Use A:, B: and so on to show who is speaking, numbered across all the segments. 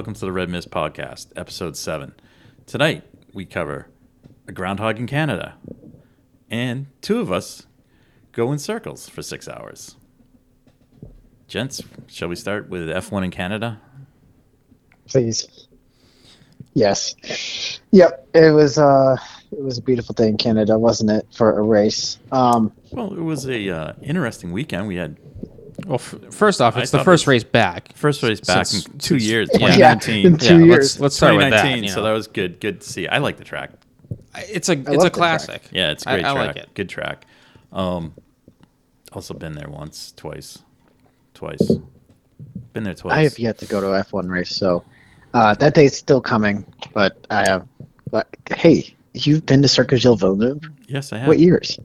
A: Welcome to the Red Mist Podcast, Episode 7. Tonight, we cover a groundhog in Canada, and two of us go in circles for six hours. Gents, shall we start with F1 in Canada?
B: Please. Yes. Yep. It was uh it was a beautiful day in Canada, wasn't it, for a race? Um
A: Well, it was a uh, interesting weekend. We had
C: Well, f- first off,
A: I
C: it's the first
A: it-
C: race back.
A: first race back
C: Since-
A: in two
C: since-
A: years,
C: Yeah.
A: 2019.
B: in two
C: yeah,
B: years.
C: let's let's start with that.
A: 2019,
C: you
A: so that was good. Good to see. I like the track.
C: it's a it's a
B: the track.
C: classic.
A: Yeah, it's a
C: I-
A: great
C: I
A: track.
C: like it.
A: Good track. Um, also been there once, twice, twice. Been there twice.
B: I have yet to go to F1 race, so uh that day's still coming, but I have but hey, you've been to Circuit Gilles Villeneuve?
A: Yes, I have.
B: What years?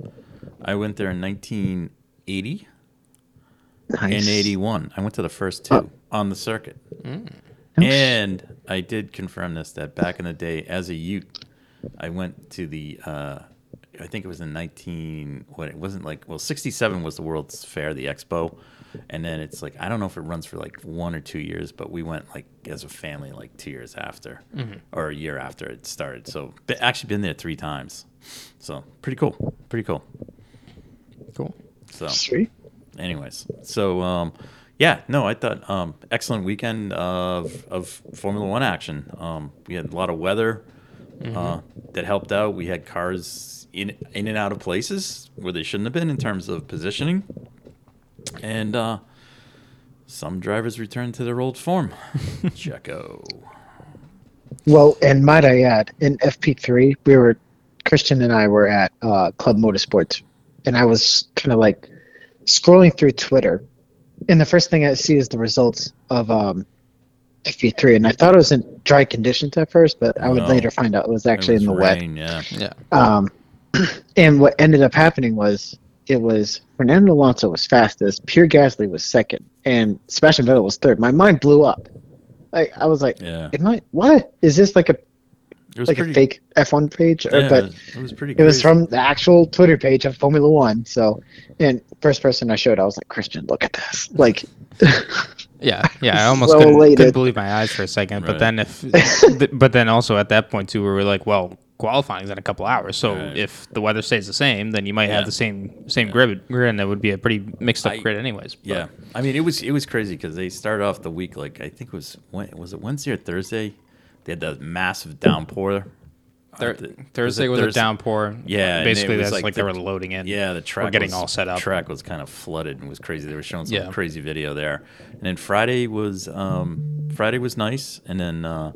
A: I went there in 1980
B: Nice.
A: and 81. I went to the first two
B: Oh.
A: on the circuit.
B: Oh,
A: And I did confirm this that back in the day, as a Ute, I went to the. Uh, I think it was in 19. What it wasn't like. Well, 67 was the World's Fair, the Expo, and then it's like I don't know if it runs for like one or two years, but we went like as a family like two years after, or a year after it started. So actually been there three times. So pretty cool. Pretty cool.
C: Cool.
A: So
B: Sweet.
A: Anyways so um yeah no i thought um excellent weekend of of formula one action. Um we had a lot of weather uh that helped out. We had cars in in and out of places where they shouldn't have been in terms of positioning. And uh some drivers returned to their old form. Checo.
B: Well, and might I add, in FP3, we were Christian and I were at uh, Club Motorsports, and I was kind of like scrolling through Twitter, and the first thing I see is the results of um, FP3, and I thought it was in dry conditions at first, but I would
A: No.
B: later find out it was actually
A: It
B: in the
A: was
B: wet.
A: yeah
C: Yeah.
B: Um, and what ended up happening was it was Fernando Alonso was fastest, Pierre Gasly was second, and Sebastian Vettel was third. My mind blew up. Like I was like,
A: yeah
B: "Am I what is this like a
A: it was
B: like
A: pretty
B: a fake F1 page?"
A: Yeah,
B: but
A: it was pretty
B: it was from the actual Twitter page of Formula One. So, and first person I showed, I was like, "Christian, look at this!" Like,
C: Yeah, yeah. I almost
B: So
C: couldn't, couldn't believe my eyes for a second.
A: Right.
C: But then if, but then also at that point too, we were like, well, qualifying's in a couple hours. So
A: Right.
C: if the weather stays the same, then you might
A: Yeah.
C: have the same same grid, grid, and that would be a pretty mixed up
A: I-
C: grid, anyways. But-
A: Yeah, I mean it was it was crazy because they started off the week like I think it was when, was it Wednesday or Thursday? They had the massive downpour. Uh, the-
C: Thursday was,
A: it
C: a downpour.
A: Yeah,
C: basically that's
A: like
C: like, they were loading in.
A: Yeah, the track
C: getting
A: was-
C: all set up.
A: The track was kind of flooded and was crazy. They were showing some
C: Yeah.
A: crazy video there, and then Friday was um, Friday was nice, and then uh,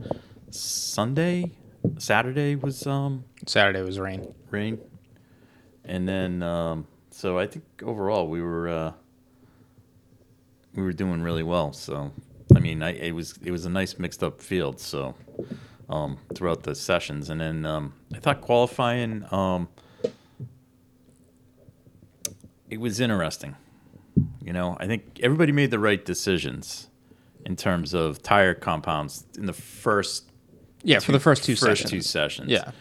A: Sunday, Saturday was um,
C: Saturday was rain.
A: rain, and then um, so I think overall we were uh, we were doing really well. So I mean, I, it was it was a nice mixed up field. So um, throughout the sessions, and then um, I thought qualifying um, it was interesting. You know, I think everybody made the right decisions in terms of tire compounds in the first
C: Yeah, for the first two
A: first
C: sessions.
A: two sessions
C: Yeah,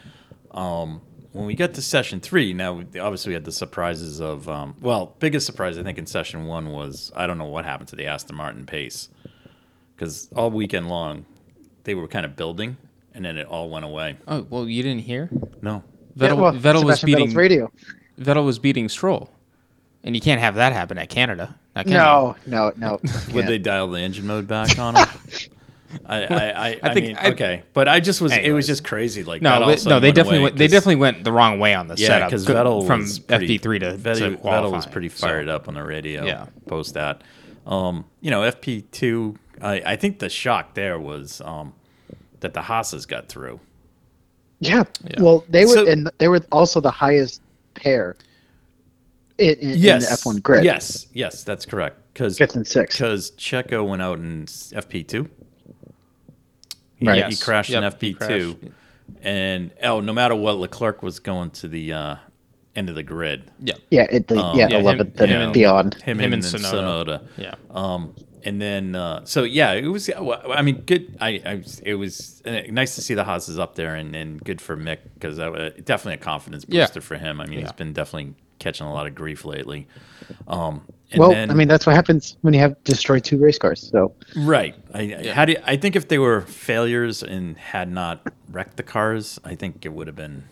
A: when we get to session three, now we- obviously we had the surprises of, um, well, biggest surprise I think in session one was I don't know what happened to the Aston Martin pace because all weekend long they were kind of building and then it all went away.
C: Oh well, you didn't hear?
A: No,
C: Vettel,
B: Yeah, well,
C: Vettel was beating
B: Vettel's radio.
C: Vettel was beating Stroll, and you can't have that happen at Canada. Now, can
B: No, no, no.
A: would they dial the engine mode back on him? I, I, I, I,
C: think
A: mean,
C: I-
A: okay, but I just was, it was just crazy. Like
C: you?
A: that
C: No, they, no, they definitely
A: away
C: went, they
A: 'cause-
C: definitely went the wrong way on the
A: Yeah,
C: setup
A: because Vettel
C: from FP3 to,
A: Vettel,
C: to
A: Vettel was
C: qualifying.
A: pretty
C: So,
A: fired up on the radio.
C: Yeah.
A: post that. Um, you know, FP two. I, I think the shock there was um, that the Haas's got through.
B: Yeah.
C: Yeah.
B: Well, they were,
A: So-
B: and they were also the highest pair in, in, in
A: yes,
B: the F1 grid.
A: Yes, yes, that's correct. Because
B: Fifth and sixth.
A: because Checo went out in FP two. He,
B: Right.
A: he
C: Yes.
A: crashed
C: Yep,
A: in FP two,
C: crashed.
A: and oh, no matter what, Leclerc was going to the uh, end of the grid.
C: Yeah.
B: Yeah, it, the,
A: Um,
B: yeah,
C: yeah, him-
B: 11th and beyond.
A: Him,
C: Him
A: and,
C: and
A: Tsunoda.
C: Tsunoda. Yeah.
A: Um, and then uh, so yeah, it was. I mean, good. I, I it was uh, nice to see the Haas's up there, and, and good for Mick because uh, definitely a confidence
C: Yeah.
A: booster for him. I mean, he's been definitely catching a lot of grief lately. Um, and
B: Well,
A: then-
B: I mean, that's what happens when you have destroyed two race cars. So,
A: Right. I, I how do you- I think if they were failures and had not wrecked the cars, I think it would have been.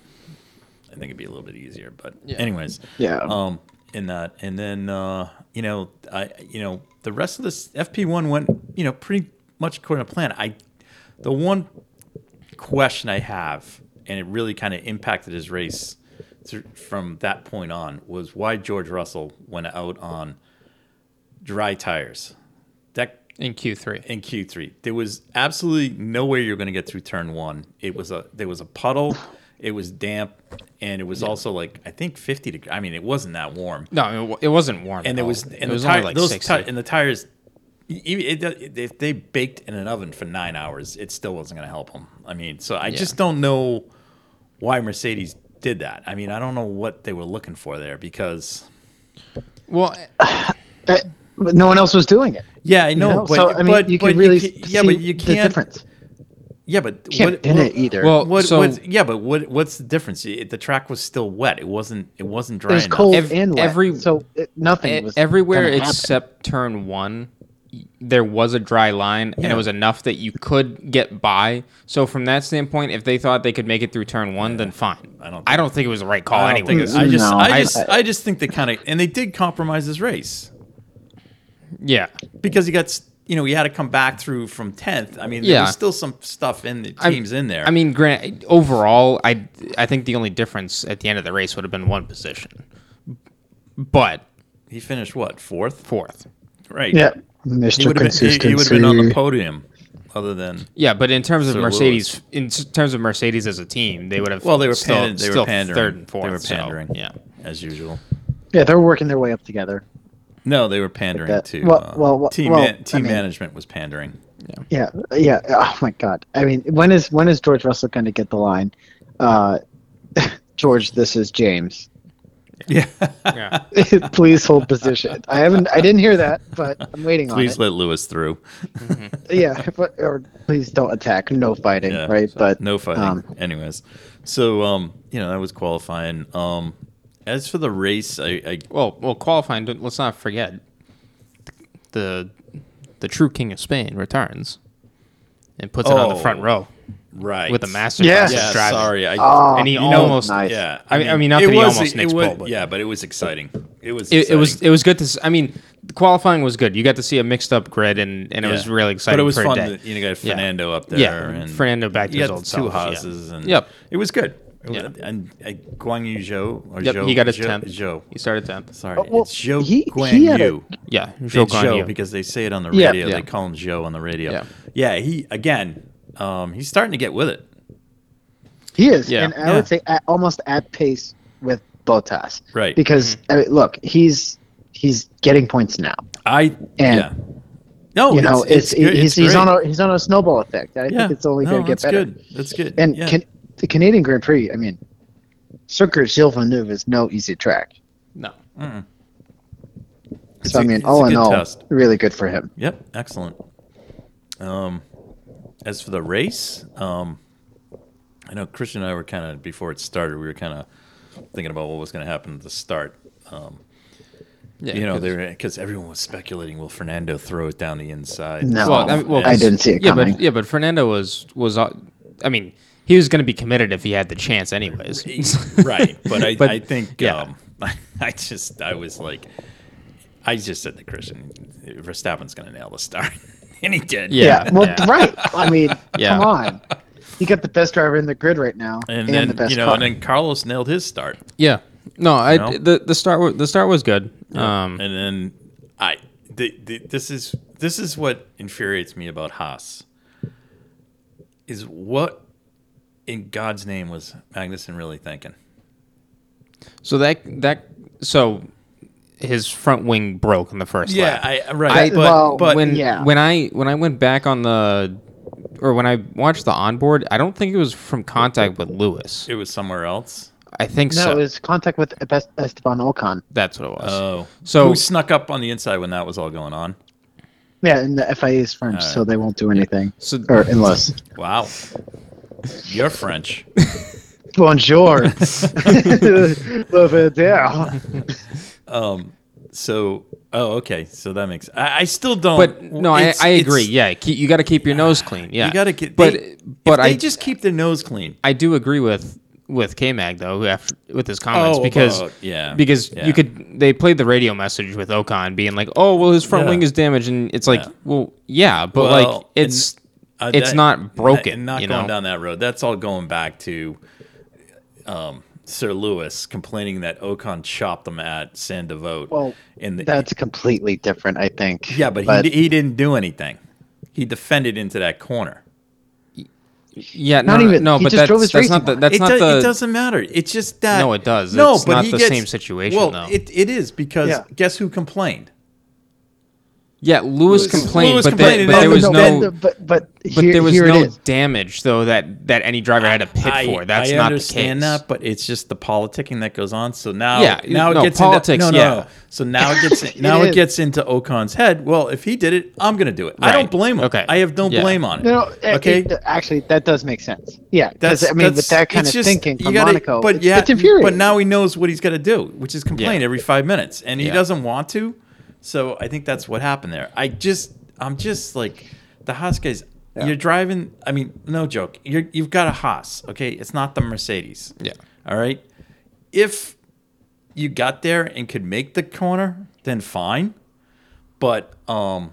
A: I think it'd be a little bit easier. But
C: Yeah.
A: anyways,
B: Yeah.
A: Um, in that, and then uh, you know, I you know the rest of this FP one went you know pretty much according to plan. I the one question I have, and it really kind of impacted his race th- from that point on, was why George Russell went out on dry tires. That
C: In Q3.
A: in Q3. There was absolutely no way you're going to get through turn one. It was a there was a puddle, it was damp, and it was also like I think 50 degrees. I mean, it wasn't that warm,
C: No, it, wasn't warm.
A: and
C: at
A: there
C: all.
A: was and
C: it
A: the
C: was
A: tire,
C: like
A: those
C: 60.
A: ti- and the tires. e- It, it, if they baked in an oven for nine hours, it still wasn't going to help them. I mean, so I
C: Yeah.
A: just don't know why Mercedes did that. I mean, I don't know what they were looking for there because
C: well,
B: but no one else was doing it.
A: yeah, I
B: you
A: know,
B: know?
A: but
B: so, I mean,
A: but,
B: you
A: but
B: can really
A: ca- yeah,
B: see
A: but you
B: the
A: can't
B: difference.
A: Yeah, but
B: You can't
A: what-
B: pin
A: what-
B: it either.
C: well,
A: What,
C: so
A: what's, yeah, but what what's the difference? It, the track was still wet. It wasn't. It wasn't dry
B: it was
A: enough.
B: cold
C: Ev-
B: and wet.
C: every-
B: so it, nothing was
C: everywhere
B: gonna happen.
C: except turn one, there was a dry line, and it was enough that you could get by. So from that standpoint, if they thought they could make it through turn one, then fine.
A: I don't
C: I don't think it was the right call
A: I don't think
C: anyway.
A: it- I just,
B: No,
A: I
B: I-
A: just, I just think they kind of, and they did compromise his race
C: Yeah.
A: because he got, s- you know, he had to come back through from tenth. I mean, there
C: Yeah.
A: was still some stuff in the
C: I-
A: teams in there.
C: I mean, grant overall, I I think the only difference at the end of the race would have been one position, but
A: he finished what fourth,
C: fourth.
A: right?
B: Yeah,
A: he
B: Mr.
A: would have been, he,
B: Consistency.
A: he would have been on the podium. Other than
C: Yeah, but in terms of
A: Sir uh,
C: Mercedes, in terms of Mercedes as a team, they would have
A: well, they were
C: still,
A: pandering, they
C: still
A: were pandering.
C: third and fourth.
A: they were
C: so,
A: pandering,
C: yeah,
A: as usual.
B: yeah, they're working their way up together.
A: No, they were pandering
B: that-
A: to
B: well-
A: uh,
B: well, well,
A: team.
B: well,
A: man- team
B: I mean-
A: management was pandering.
B: Yeah, yeah. Oh my God. I mean, when is when is George Russell going to get the line? Uh, George, this is James.
A: Yeah.
C: yeah.
B: please hold position. I haven't. I didn't hear that, but I'm waiting
A: Please
B: on Please
A: let Lewis through.
B: Yeah, but, or please don't attack. No fighting.
A: Yeah,
B: right.
A: so
B: But
A: no fighting.
B: um,
A: Anyways, so um, you know that was qualifying. Um, as for the race, I, I
C: Well, well, qualifying. don't- Let's not forget the the true king of Spain returns and puts it on the
A: Oh,
C: front row
A: right
C: with a master
B: Yes.
A: Yeah,
C: driving.
A: sorry, I,
B: oh,
C: and he
A: know,
C: almost
B: nice.
A: yeah.
C: I mean- I mean, not that he almost
A: it
C: nicks
A: was,
C: pole, but-
A: yeah, but it was exciting. It was.
C: it, it was
A: exciting.
C: it was good to. s- I mean, the qualifying was good. You got to see a mixed up grid, and, and it was
A: Yeah.
C: really exciting.
A: But it was
C: for a
A: fun.
C: day.
A: That, you know, got
C: Yeah.
A: Fernando up there.
C: Yeah,
A: and
C: Fernando back to
A: you
C: his
A: got
C: old
A: the two
C: self, yeah.
A: houses, and
C: Yep.
A: it was good. It was-
C: Yeah.
A: And uh, Guang Yu Zhou or
C: Yep,
A: Zhou,
C: he got his
A: Zhou,
C: 10th.
A: Zhou.
C: He started tenth.
A: Sorry,
B: Oh, well,
A: it's Zhou
B: he-
A: Guan
B: he had a-
A: Yu.
C: Yeah,
A: It's
C: Zhou Guan Yu.
A: because they say it on the
B: Yeah.
A: radio.
C: Yeah.
A: They call him Joe on the radio.
C: Yeah.
A: Yeah, he again. Um, he's starting to get with it.
B: he is,
C: Yeah.
B: and I
A: Yeah.
B: would say at, almost at pace with Bottas.
A: Right.
B: Because I mean, look, he's he's getting points now.
A: I
B: And-
A: yeah. No,
B: you know, it's,
A: good.
B: he's, he's on a he's on a snowball effect. I
A: yeah.
B: think it's only
A: no,
B: going to get
A: that's
B: better.
A: good. That's good.
B: And
A: yeah.
B: can, the Canadian Grand Prix, I mean, Circuit Gilles Villeneuve is no easy track.
C: No.
A: Mm-mm.
B: So I
A: a-
B: mean, all in all,
A: test.
B: really good for him.
A: Yep, excellent. Um, as for the race, um, I know Christian and I were kind of before it started. We were kind of thinking about what was going to happen at the start. Um,
C: Yeah,
A: you know,
C: 'cause-
A: because everyone was speculating, will Fernando throw it down the inside?
B: No.
C: Well, I, mean, well,
B: I didn't see it
C: yeah,
B: coming.
C: but yeah, but Fernando was was. uh, I mean, he was going to be committed if he had the chance, anyways.
A: right, but I,
C: But,
A: I think
C: yeah.
A: um, I just I was like, I just said to Christian, Verstappen's going to nail the start, and he did.
C: Yeah.
B: Yeah, well,
C: yeah.
B: right. I mean,
C: Yeah.
B: come on. You got the best driver in the grid right now,
A: and
B: and,
A: then
B: the best
A: you know,
B: car.
A: and then Carlos nailed his start.
C: Yeah. No, I
A: know?
C: the the start the start was good. Um,
A: and then I the, the, this is this is what infuriates me about Haas is what in God's name was Magnussen really thinking?
C: So that that so his front wing broke in the first
A: Yeah,
C: lap.
A: I right.
C: I-
A: but
B: well,
A: but
C: when
B: yeah.
C: when I when I went back on the or when I watched the onboard, I don't think it was from contact with Lewis.
A: it was somewhere else.
C: I think
B: No,
C: so.
B: No, it was contact with Esteban Ocon.
C: That's what it was.
A: Oh,
C: So-
A: who snuck up on the inside when that was all going on?
B: Yeah, and the FIA is French, so they won't do anything.
C: So
B: Or unless.
A: Wow, you're French.
B: Bonjour. Over there.
A: Um, so oh, okay, so that makes. I, I still don't.
C: but no, I, I agree. Yeah, keep, you got to keep your nose clean. Yeah,
A: you got to get.
C: But
A: they-
C: but
A: if
C: I
A: they just keep their nose clean.
C: I do agree with with K Mag though after with his comments
A: Oh,
C: because
A: about- yeah,
C: because
A: yeah.
C: you could they played the radio message with Ocon being like oh well his front
A: Yeah.
C: wing is damaged and it's like
A: Yeah.
C: well yeah but
A: Well,
C: like it's
A: Uh,
C: it's
A: that-
C: not broken
A: and Not
C: you
A: going
C: know
A: down that road. That's all going back to um, Sir Lewis complaining that Ocon chopped him at Sainte Devote.
B: Well,
A: in the,
B: That's completely different, I think.
A: yeah, but, he, he didn't do anything. He defended into that corner.
C: yeah
B: Not
C: no,
B: even-
C: no
B: he
C: but
B: just
C: that's
B: drove his
C: that's not the that's
A: it,
C: not
A: do-
C: the
A: it doesn't matter. It's just that.
C: No, it does.
A: No,
C: It's
A: but
C: not
A: he
C: the
A: gets,
C: same situation,
A: Well,
C: though.
A: it, it is because
B: Yeah.
A: guess who complained?
C: Yeah Lewis complained
A: Lewis
C: but,
A: complained
C: there, but there was
A: no,
C: no
A: then
B: the- but but,
C: but there was no damage though that that any driver had to pit
A: I,
C: for that's
A: I
C: not the case
A: that, but it's just the politicking that goes on. So now,
C: Yeah,
A: now
C: no,
A: it gets
C: politics,
A: Into, no,
C: yeah.
A: no, no. So now it gets now
B: It
A: it,
B: is.
A: gets into Ocon's head. Well, if he did it, I'm going to do it. I don't blame him.
C: Okay.
A: I have no
C: Yeah.
A: blame on it.
B: No, it-
A: okay.
B: it- actually, that does make sense. Yeah,
A: That's
B: I mean, with that kind of
A: just-
B: thinking
A: you
B: from
A: gotta-
B: Monaco,
A: but
B: it's,
A: yeah,
B: it's infuriating.
A: but now he knows what he's got to do, which is complain every five minutes, and he doesn't want to. So I think that's what happened there. I just, I'm just like the Haas guys. You're driving. I mean, no joke. You're you've got a Haas. Okay, it's not the Mercedes.
C: yeah
A: All right. If you got there and could make the corner, then fine. But um,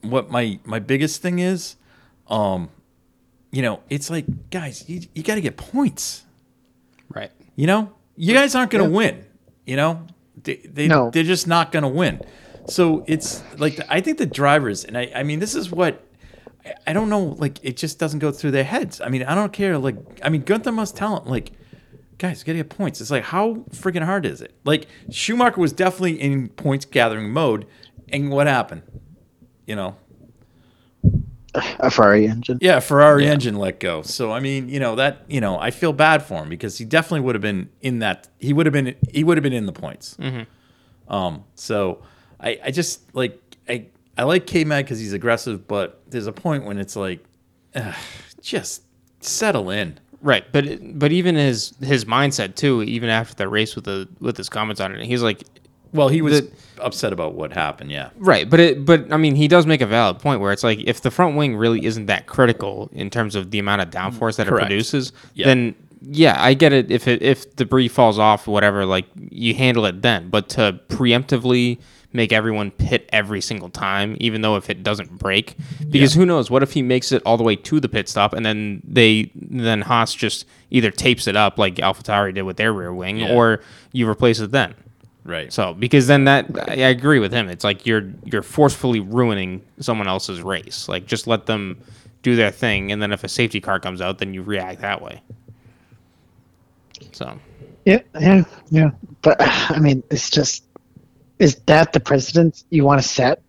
A: what my my biggest thing is, um, you know, it's like guys, you you got to get points.
C: right
A: You know, you guys aren't going to win. You know, they, they
B: No.
A: they're just not going to win. So it's like I think the drivers, and I I mean this is what. I- don't know, like it just doesn't go through their heads. I mean, I don't care. Like, I mean, Gunther must tell him, like, guys, gotta get points. It's like, how freaking hard is it? Like, Schumacher was definitely in points gathering mode, and what happened? You know,
B: a Ferrari engine.
A: yeah, Ferrari
C: Yeah.
A: engine let go. So I mean, you know that you know I feel bad for him because he definitely would have been in that. He would have been. He would have been in the points. Um. So I I just like I I like K Mag because he's aggressive, but there's a point when it's like, ugh, just settle in.
C: Right, but but even his his mindset too. Even after the race with the with his comments on it, he's like,
A: Well, he was
C: The-
A: upset about what happened. Yeah.
C: right, but it but I mean he does make a valid point where it's like if the front wing really isn't that critical in terms of the amount of downforce that
A: Correct.
C: it produces,
A: Yeah.
C: then yeah, I get it. If it if debris falls off, whatever, like you handle it then. But to preemptively make everyone pit every single time, even though if it doesn't break, because who knows? What if he makes it all the way to the pit stop and then they then Haas just either tapes it up like AlphaTauri did with their rear wing,
A: Yeah.
C: or you replace it then.
A: Right.
C: So because then that I I agree with him. It's like you're you're forcefully ruining someone else's race. Like just let them do their thing, and then if a safety car comes out, then you react that way. So
B: Yeah, yeah, yeah. But I mean, it's just is that the precedent you want to set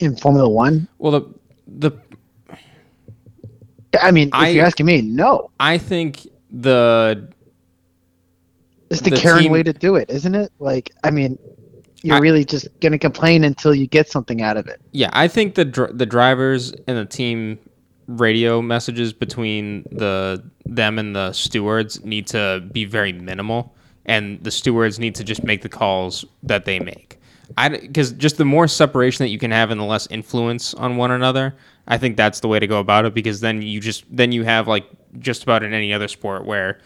B: in Formula One?
C: well the the
B: I mean, if
C: I-
B: you're asking me, no.
C: I think the
B: It's the,
C: the
B: Karen
C: team-
B: way to do it, isn't it? Like, I mean, you're
C: I-
B: really just gonna complain until you get something out of it.
C: yeah I think the dr- the drivers and the team radio messages between the them and the stewards need to be very minimal, and the stewards need to just make the calls that they make. I because just the more separation that you can have and the less influence on one another, I think that's the way to go about it. Because then you just then you have like just about in any other sport where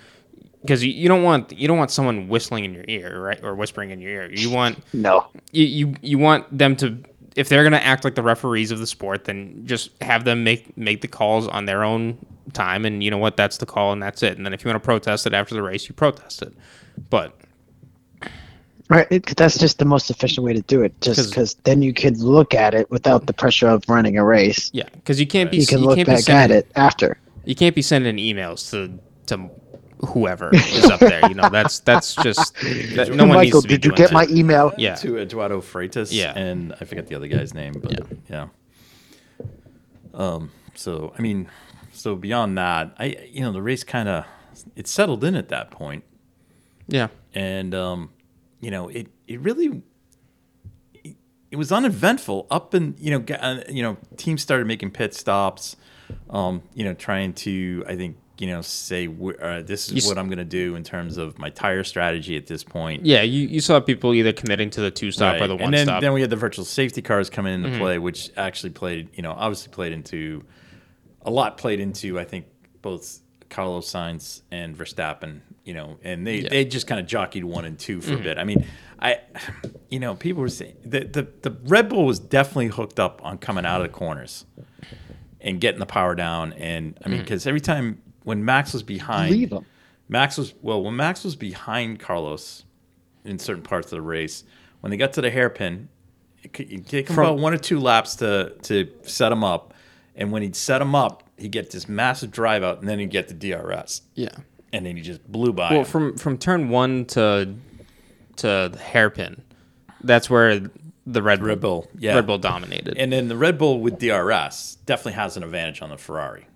C: because you, you don't want you don't want someone whistling in your ear right or whispering in your ear. You want
B: No.
C: you, you you want them to if they're gonna act like the referees of the sport, then just have them make make the calls on their own time, and you know what, that's the call, and that's it. And then if you want to protest it after the race, you protest it. But
B: Right, it, that's just the most efficient way to do it. Just because then you could look at it without the pressure of running a race.
C: yeah, because you can't be
B: You can
C: you
B: look
C: can't be
B: back at it after.
C: You can't be sending emails to to whoever is up there. You know, that's that's just that, no one needs
B: Michael,
C: to be
B: did you
C: doing
B: get
C: that.
B: my email?
C: Yeah.
A: to Eduardo Freitas.
C: Yeah.
A: And I forget the other guy's name, but yeah. Um. So I mean, so beyond that, I you know the race kind of it settled in at that point,
C: Yeah.
A: and um, you know it it really it, it was uneventful up and you know uh, you know teams started making pit stops, um, you know trying to I think you know say uh, this is
C: s-
A: what I'm going to do in terms of my tire strategy at this point.
C: Yeah, you, you saw people either committing to the two stop or the one
A: and then,
C: stop. Mm-hmm.
A: then we had the virtual safety cars coming into play, which actually played, you know, obviously played into a lot played into I think both Carlos Sainz and Verstappen, you know, and they,
C: Yeah.
A: they just kind of jockeyed one and two
C: Mm-hmm.
A: for a bit. I mean, I, you know, people were saying the, the the Red Bull was definitely hooked up on coming out of the corners and getting the power down, and I mean, because every time when Max was behind,
B: Leave them.
A: Max was well when Max was behind Carlos in certain parts of the race. When they got to the hairpin, it could it'd take him
C: From-
A: about one or two laps to to set him up, and when he'd set him up, he'd get this massive drive out, and then he'd get the DRS,
C: yeah.
A: and then he just blew by.
C: Well,
A: him.
C: from from turn one to to the hairpin, that's where the Red,
A: Red Bull, yeah.
C: Red Bull dominated.
A: and then the Red Bull with DRS definitely has an advantage on the Ferrari.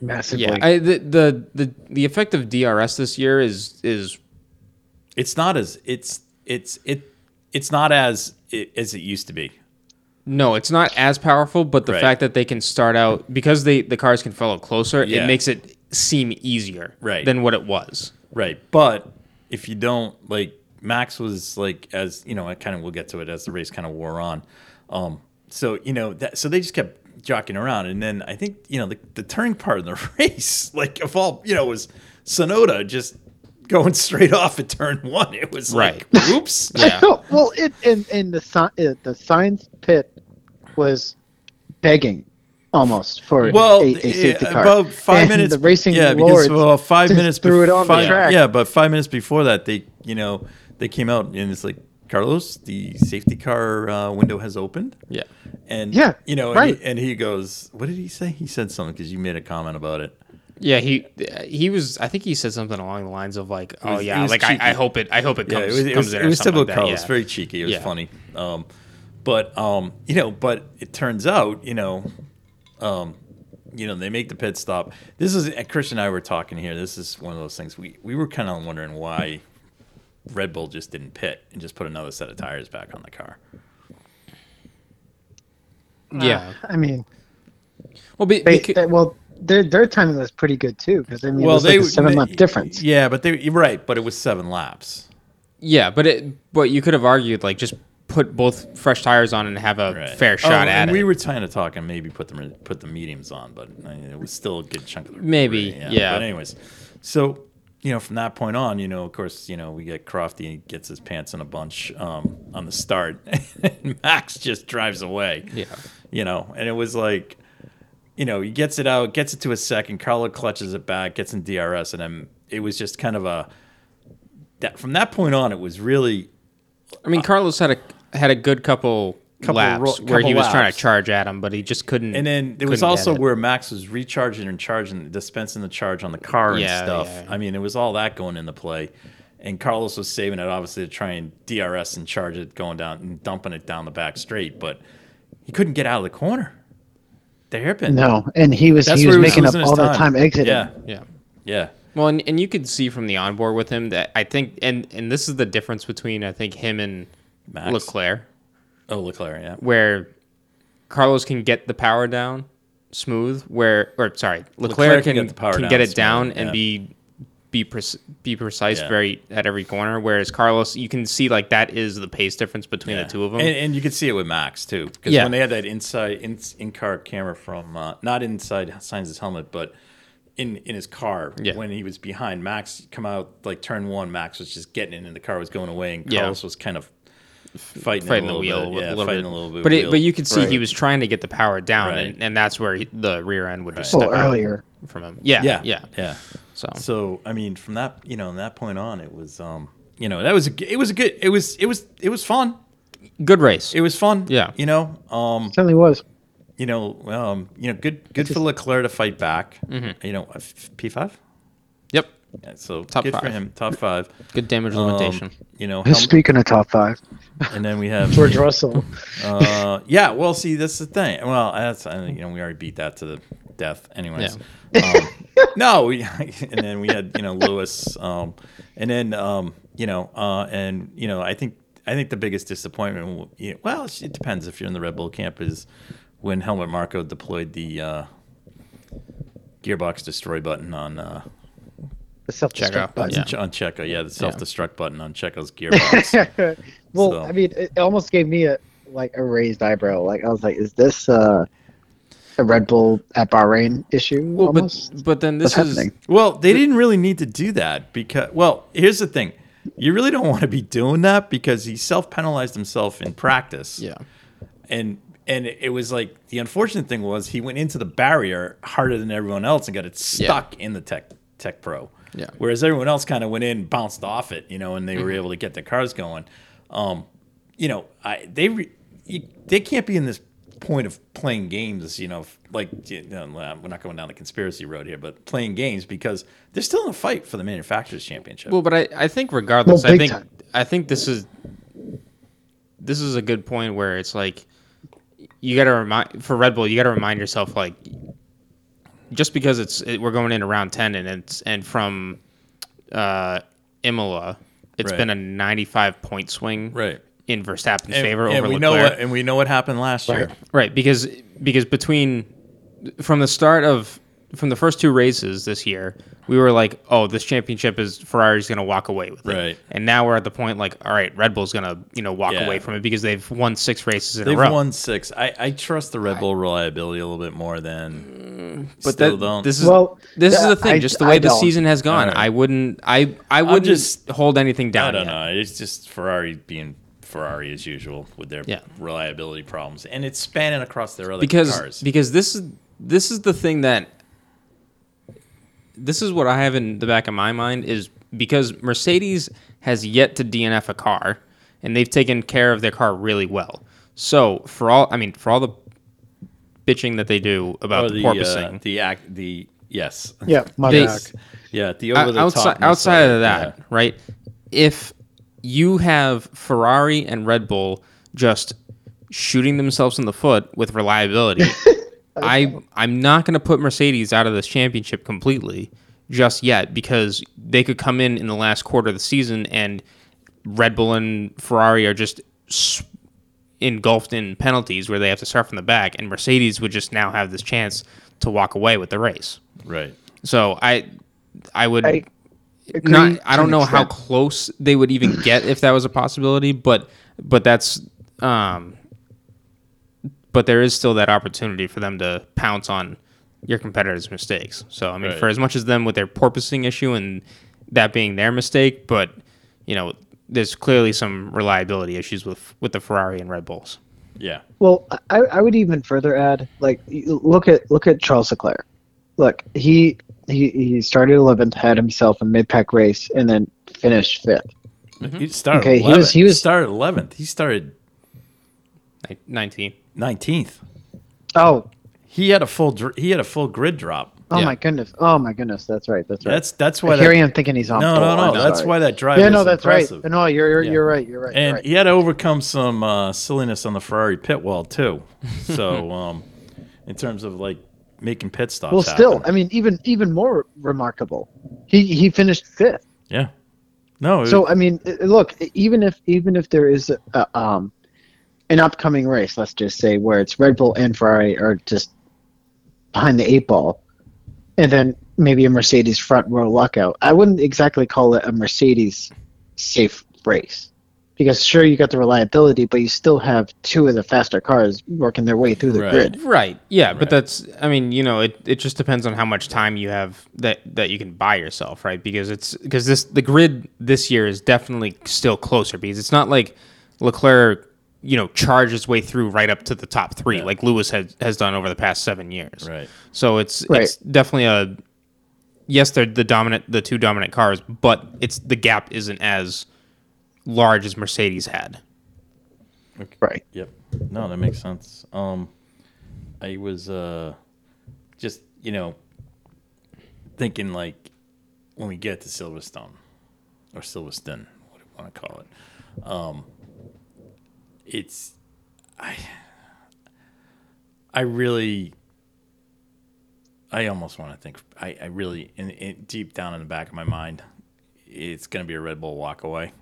B: Massively.
C: yeah, I, the, the the the effect of DRS this year is is
A: It's not as it's it's it it's not as as it used to be.
C: no, it's not as powerful, but the
A: Right.
C: fact that they can start out because they the cars can follow closer,
A: Yeah.
C: it makes it seem easier
A: Right.
C: than what it was.
A: Right. But if you don't like Max was like as you know, I kind of will get to it as the race kind of wore on. Um so you know that so they just kept jockeying around and then I think you know the, the turning part of the race like of all you know was Tsunoda just going straight off at turn 1. It was like oops.
C: Yeah.
B: Well, it and and the uh, the Sainz pit was begging almost for
A: Well,
B: a, a safety
A: yeah,
B: car.
A: about five
B: And
A: minutes.
B: The racing
A: yeah, because well, five minutes
B: threw it on
A: five-
B: the track.
A: Yeah, but five minutes before that, they you know they came out and it's like Carlos, the safety car uh, window has opened.
C: Yeah.
A: And
B: Yeah,
A: you know,
B: right.
A: and, he, and he goes, "What did he say?" He said something because you made a comment about it.
C: Yeah, he he was. I think he said something along the lines of like, "Oh
A: was-
C: yeah, like I, I hope it. I hope it
A: Yeah,
C: comes
A: it was it
C: comes
A: was,
C: in
A: it
C: or
A: was typical
C: like
A: Carlos,
C: yeah.
A: very cheeky. It was
C: Yeah.
A: funny. Um, but um, you know, but it turns out, you know, um, you know, they make the pit stop. This is and Christian and I were talking here. This is one of those things we we were kind of wondering why Red Bull just didn't pit and just put another set of tires back on the car.
C: Yeah.
B: I mean,
C: Well, be,
B: they,
C: becau-
B: they- well, their their timing was pretty good too because I mean, it
A: well,
B: was
A: they
B: like a seven lap difference.
A: Yeah, but they you're right, but it was seven laps.
C: yeah, but it but you could have argued like just put both fresh tires on and have a
A: Right.
C: fair
A: Oh,
C: shot at
A: and
C: it.
A: We were trying to talk and maybe put them put the mediums on, but I mean, it was still a good chunk of the
C: Maybe, yeah.
A: But anyways, so you know from that point on, you know, of course, you know we get Crofty gets his pants in a bunch um, on the start, and Max just drives away.
C: Yeah.
A: you know, and it was like. You know, he gets it out, gets it to a second. Carlo clutches it back, gets in DRS, and then it was just kind of a. That from that point on, it was really
C: I mean, Carlos had a had a good couple,
A: Couple
C: laps
A: ro-
C: where he
A: couple
C: was trying to charge at him, but he just couldn't.
A: And then there was also
C: it.
A: where Max was recharging and charging, dispensing the charge on the car and
C: Yeah,
A: stuff.
C: yeah.
A: I mean, it was all that going into play. And Carlos was saving it, obviously, to try and DRS and charge it going down and dumping it down the back straight. But he couldn't get out of the corner. The hairpin.
B: No, and he was
A: That's
B: he was
A: he was
B: making up all the
A: time.
B: time exiting.
A: Yeah,
C: yeah.
A: yeah.
C: Well, and, and you could see from the onboard with him that I think, and and this is the difference between I think him and
A: Max.
C: Leclerc,
A: Oh, Leclerc, yeah.
C: where Carlos can get the power down smooth, where or sorry, Leclerc,
A: Leclerc
C: can
A: can get the power
C: can
A: down
C: get it
A: smooth,
C: down and
A: yeah.
C: be be pre- be precise
A: Yeah.
C: very at every corner. Whereas Carlos, you can see like that is the pace difference between
A: Yeah.
C: the two of them.
A: And, and you can see it with Max too, because
C: Yeah.
A: when they had that inside in, in-car camera from uh, not inside Sainz's helmet, but in in his car
C: Yeah.
A: when he was behind Max come out like turn one, Max was just getting in, and the car was going away, and
C: Yeah.
A: Carlos was kind of fighting,
C: fighting
A: a
C: the wheel
A: bit.
C: a
A: yeah,
C: little
A: fighting
C: bit.
A: a little bit.
C: but it, but you could see he was trying to get the power down,
A: Right.
C: and, and that's where he, the rear end would just
B: Well,
C: step out
B: earlier.
C: from him. Yeah,
A: yeah,
C: yeah,
A: yeah.
C: So
A: So I mean, from that you know, from that point on, it was um, you know, that was a, g- it was a good, it was it was it was fun.
C: good race.
A: It was fun.
C: Yeah.
A: you know, um,
B: Certainly was.
A: you know, um, you know, good good for Leclerc to fight back.
C: Mm-hmm.
A: You know, P five.
C: Yep.
A: Yeah, so
C: Top
A: good for him. Top five.
C: Good damage
A: Um,
C: limitation.
A: you know, Helm-
B: Speaking of top five,
A: and then we have
B: George Russell.
A: Uh, yeah, well, see, that's the thing. Well, that's you know we already beat that to the death, anyways. Um, no, we, and then we had you know Lewis, um, and then um, you know, uh, and you know, I think I think the biggest disappointment, will- you know, well, it depends if you're in the Red Bull camp, is when Helmut Marko deployed the uh, gearbox destroy button on uh,
B: The self-destruct
C: Checo,
B: button.
C: Yeah.
A: on Checo. Yeah, the self destruct button on Checo's gearbox.
B: Well,
A: So-
B: I mean, it almost gave me a like a raised eyebrow. Like I was like, is this uh, a Red Bull at Bahrain issue?
C: Well,
B: almost?
C: but but then this
B: What's
C: is
B: happening?
A: Well, they didn't really need to do that because, well, here's the thing. You really don't want to be doing that because he self penalized himself in practice.
C: yeah.
A: And and it was like the unfortunate thing was he went into the barrier harder than everyone else and got it stuck in the Tech Tech Pro.
C: Yeah.
A: Whereas everyone else kind of went in, bounced off it, you know, and they were able to get their cars going. Um, you know, I they re, you, they can't be in this point of playing games, you know, like you know, we're not going down the conspiracy road here, but playing games because they're still in a fight for the manufacturers championship.
C: Well, but I, I think regardless,
B: Well,
C: I think
B: time.
C: I think this is this is a good point where it's like you got to remind for Red Bull, you got to remind yourself like just because it's it, we're going into round ten and it's and from uh, Imola, it's
A: Right.
C: been a ninety-five point swing
A: right.
C: in Verstappen's
A: And,
C: favor
A: and
C: over
A: we
C: Leclerc.
A: know what and we know what happened last year.
B: Right.
C: Right, because because between from the start of from the first two races this year, we were like, oh, this championship is Ferrari's going to walk away with it.
A: Right.
C: And now we're at the point like, all right, Red Bull's going to, you know, walk
A: Yeah.
C: away from it because they've won 6 races in
A: They've
C: a row.
A: won six. I, I trust the Red Bull reliability a little bit more than
C: but
A: still
C: that,
A: don't.
C: this is
B: Well,
C: this is the thing,
B: I-
C: just the way the season has gone.
A: Alright.
C: I wouldn't I I wouldn't
A: just-
C: hold anything down
A: I don't
C: yet.
A: know. It's just Ferrari being Ferrari as usual with their
C: Yeah.
A: reliability problems, and it's spanning across their other
C: because
A: cars.
C: because this is this is the thing that this is what I have in the back of my mind is because Mercedes has yet to DNF a car and they've taken care of their car really well. So for all I mean for all the bitching that they do about
A: or
C: the,
A: the
C: porpoising,
A: uh, the act the yes
B: yeah, my
C: They-
B: back.
A: yeah the
C: o-
A: over the
C: outside
A: top
C: outside of that, right? If you have Ferrari and Red Bull just shooting themselves in the foot with reliability, I I'm not going to put Mercedes out of this championship completely just yet because they could come in in the last quarter of the season and Red Bull and Ferrari are just engulfed in penalties where they have to start from the back, and Mercedes would just now have this chance to walk away with the race.
A: right.
C: So I I would
B: I
C: not I don't
B: an
C: know how close they would even get if that was a possibility, but but that's um but there is still that opportunity for them to pounce on your competitors' mistakes. So I mean,
A: Right.
C: for as much as them with their porpoising issue and that being their mistake, but you know, there's clearly some reliability issues with with the Ferrari and Red Bulls.
A: Yeah.
B: Well, I, I would even further add, like, look at look at Charles Leclerc. Look, he he he started 11th, had himself a mid pack race, and then finished fifth.
A: He started
B: Okay, he was- he was-
A: started eleventh. He started
C: Ni- Nineteen.
A: Nineteenth.
B: Oh,
A: He had a full dr- he had a full grid drop.
B: oh
C: Yeah.
B: my goodness, oh my goodness, that's right, that's right.
A: That's that's why
B: Here I
A: that,
B: am thinking he's on.
A: no
B: pole.
A: no no
B: I'm
A: that's why that drive
B: Yeah, no, that's
A: impressive.
B: right. No, you're you're,
A: Yeah.
B: you're right. You're right.
A: and
B: you're right.
A: he had to overcome some uh, silliness on the Ferrari pit wall too. So, um, in terms of like making pit stops,
B: well, still,
A: happen.
B: I mean, even even more remarkable, he he finished fifth.
A: yeah, no,
B: So
A: was-
B: I mean, look, even if even if there is a, um an upcoming race, let's just say where it's Red Bull and Ferrari are just behind the eight ball, and then maybe a Mercedes front row lockout, I wouldn't exactly call it a Mercedes safe race. Because sure, you got the reliability, but you still have two of the faster cars working their way through the
A: Right.
B: grid.
C: Right. Yeah,
A: Right.
C: but that's I mean, you know, it, it just depends on how much time you have that that you can buy yourself, right? Because it's because this the grid this year is definitely still closer because it's not like Leclerc, you know, charged his way through right up to the top 3
A: Yeah.
C: like Lewis has has done over the past 7 years.
A: right.
C: So it's
B: Right.
C: it's definitely a yes, they're the dominant the two dominant cars, but it's the gap isn't as large as Mercedes had.
B: Right.
A: Yep. No, that makes sense. Um, I was uh, just you know thinking like when we get to Silverstone or Silverstone, what do you want to call it? Um, it's I I really I almost want to think I, I really in, in deep down in the back of my mind it's going to be a Red Bull walk away.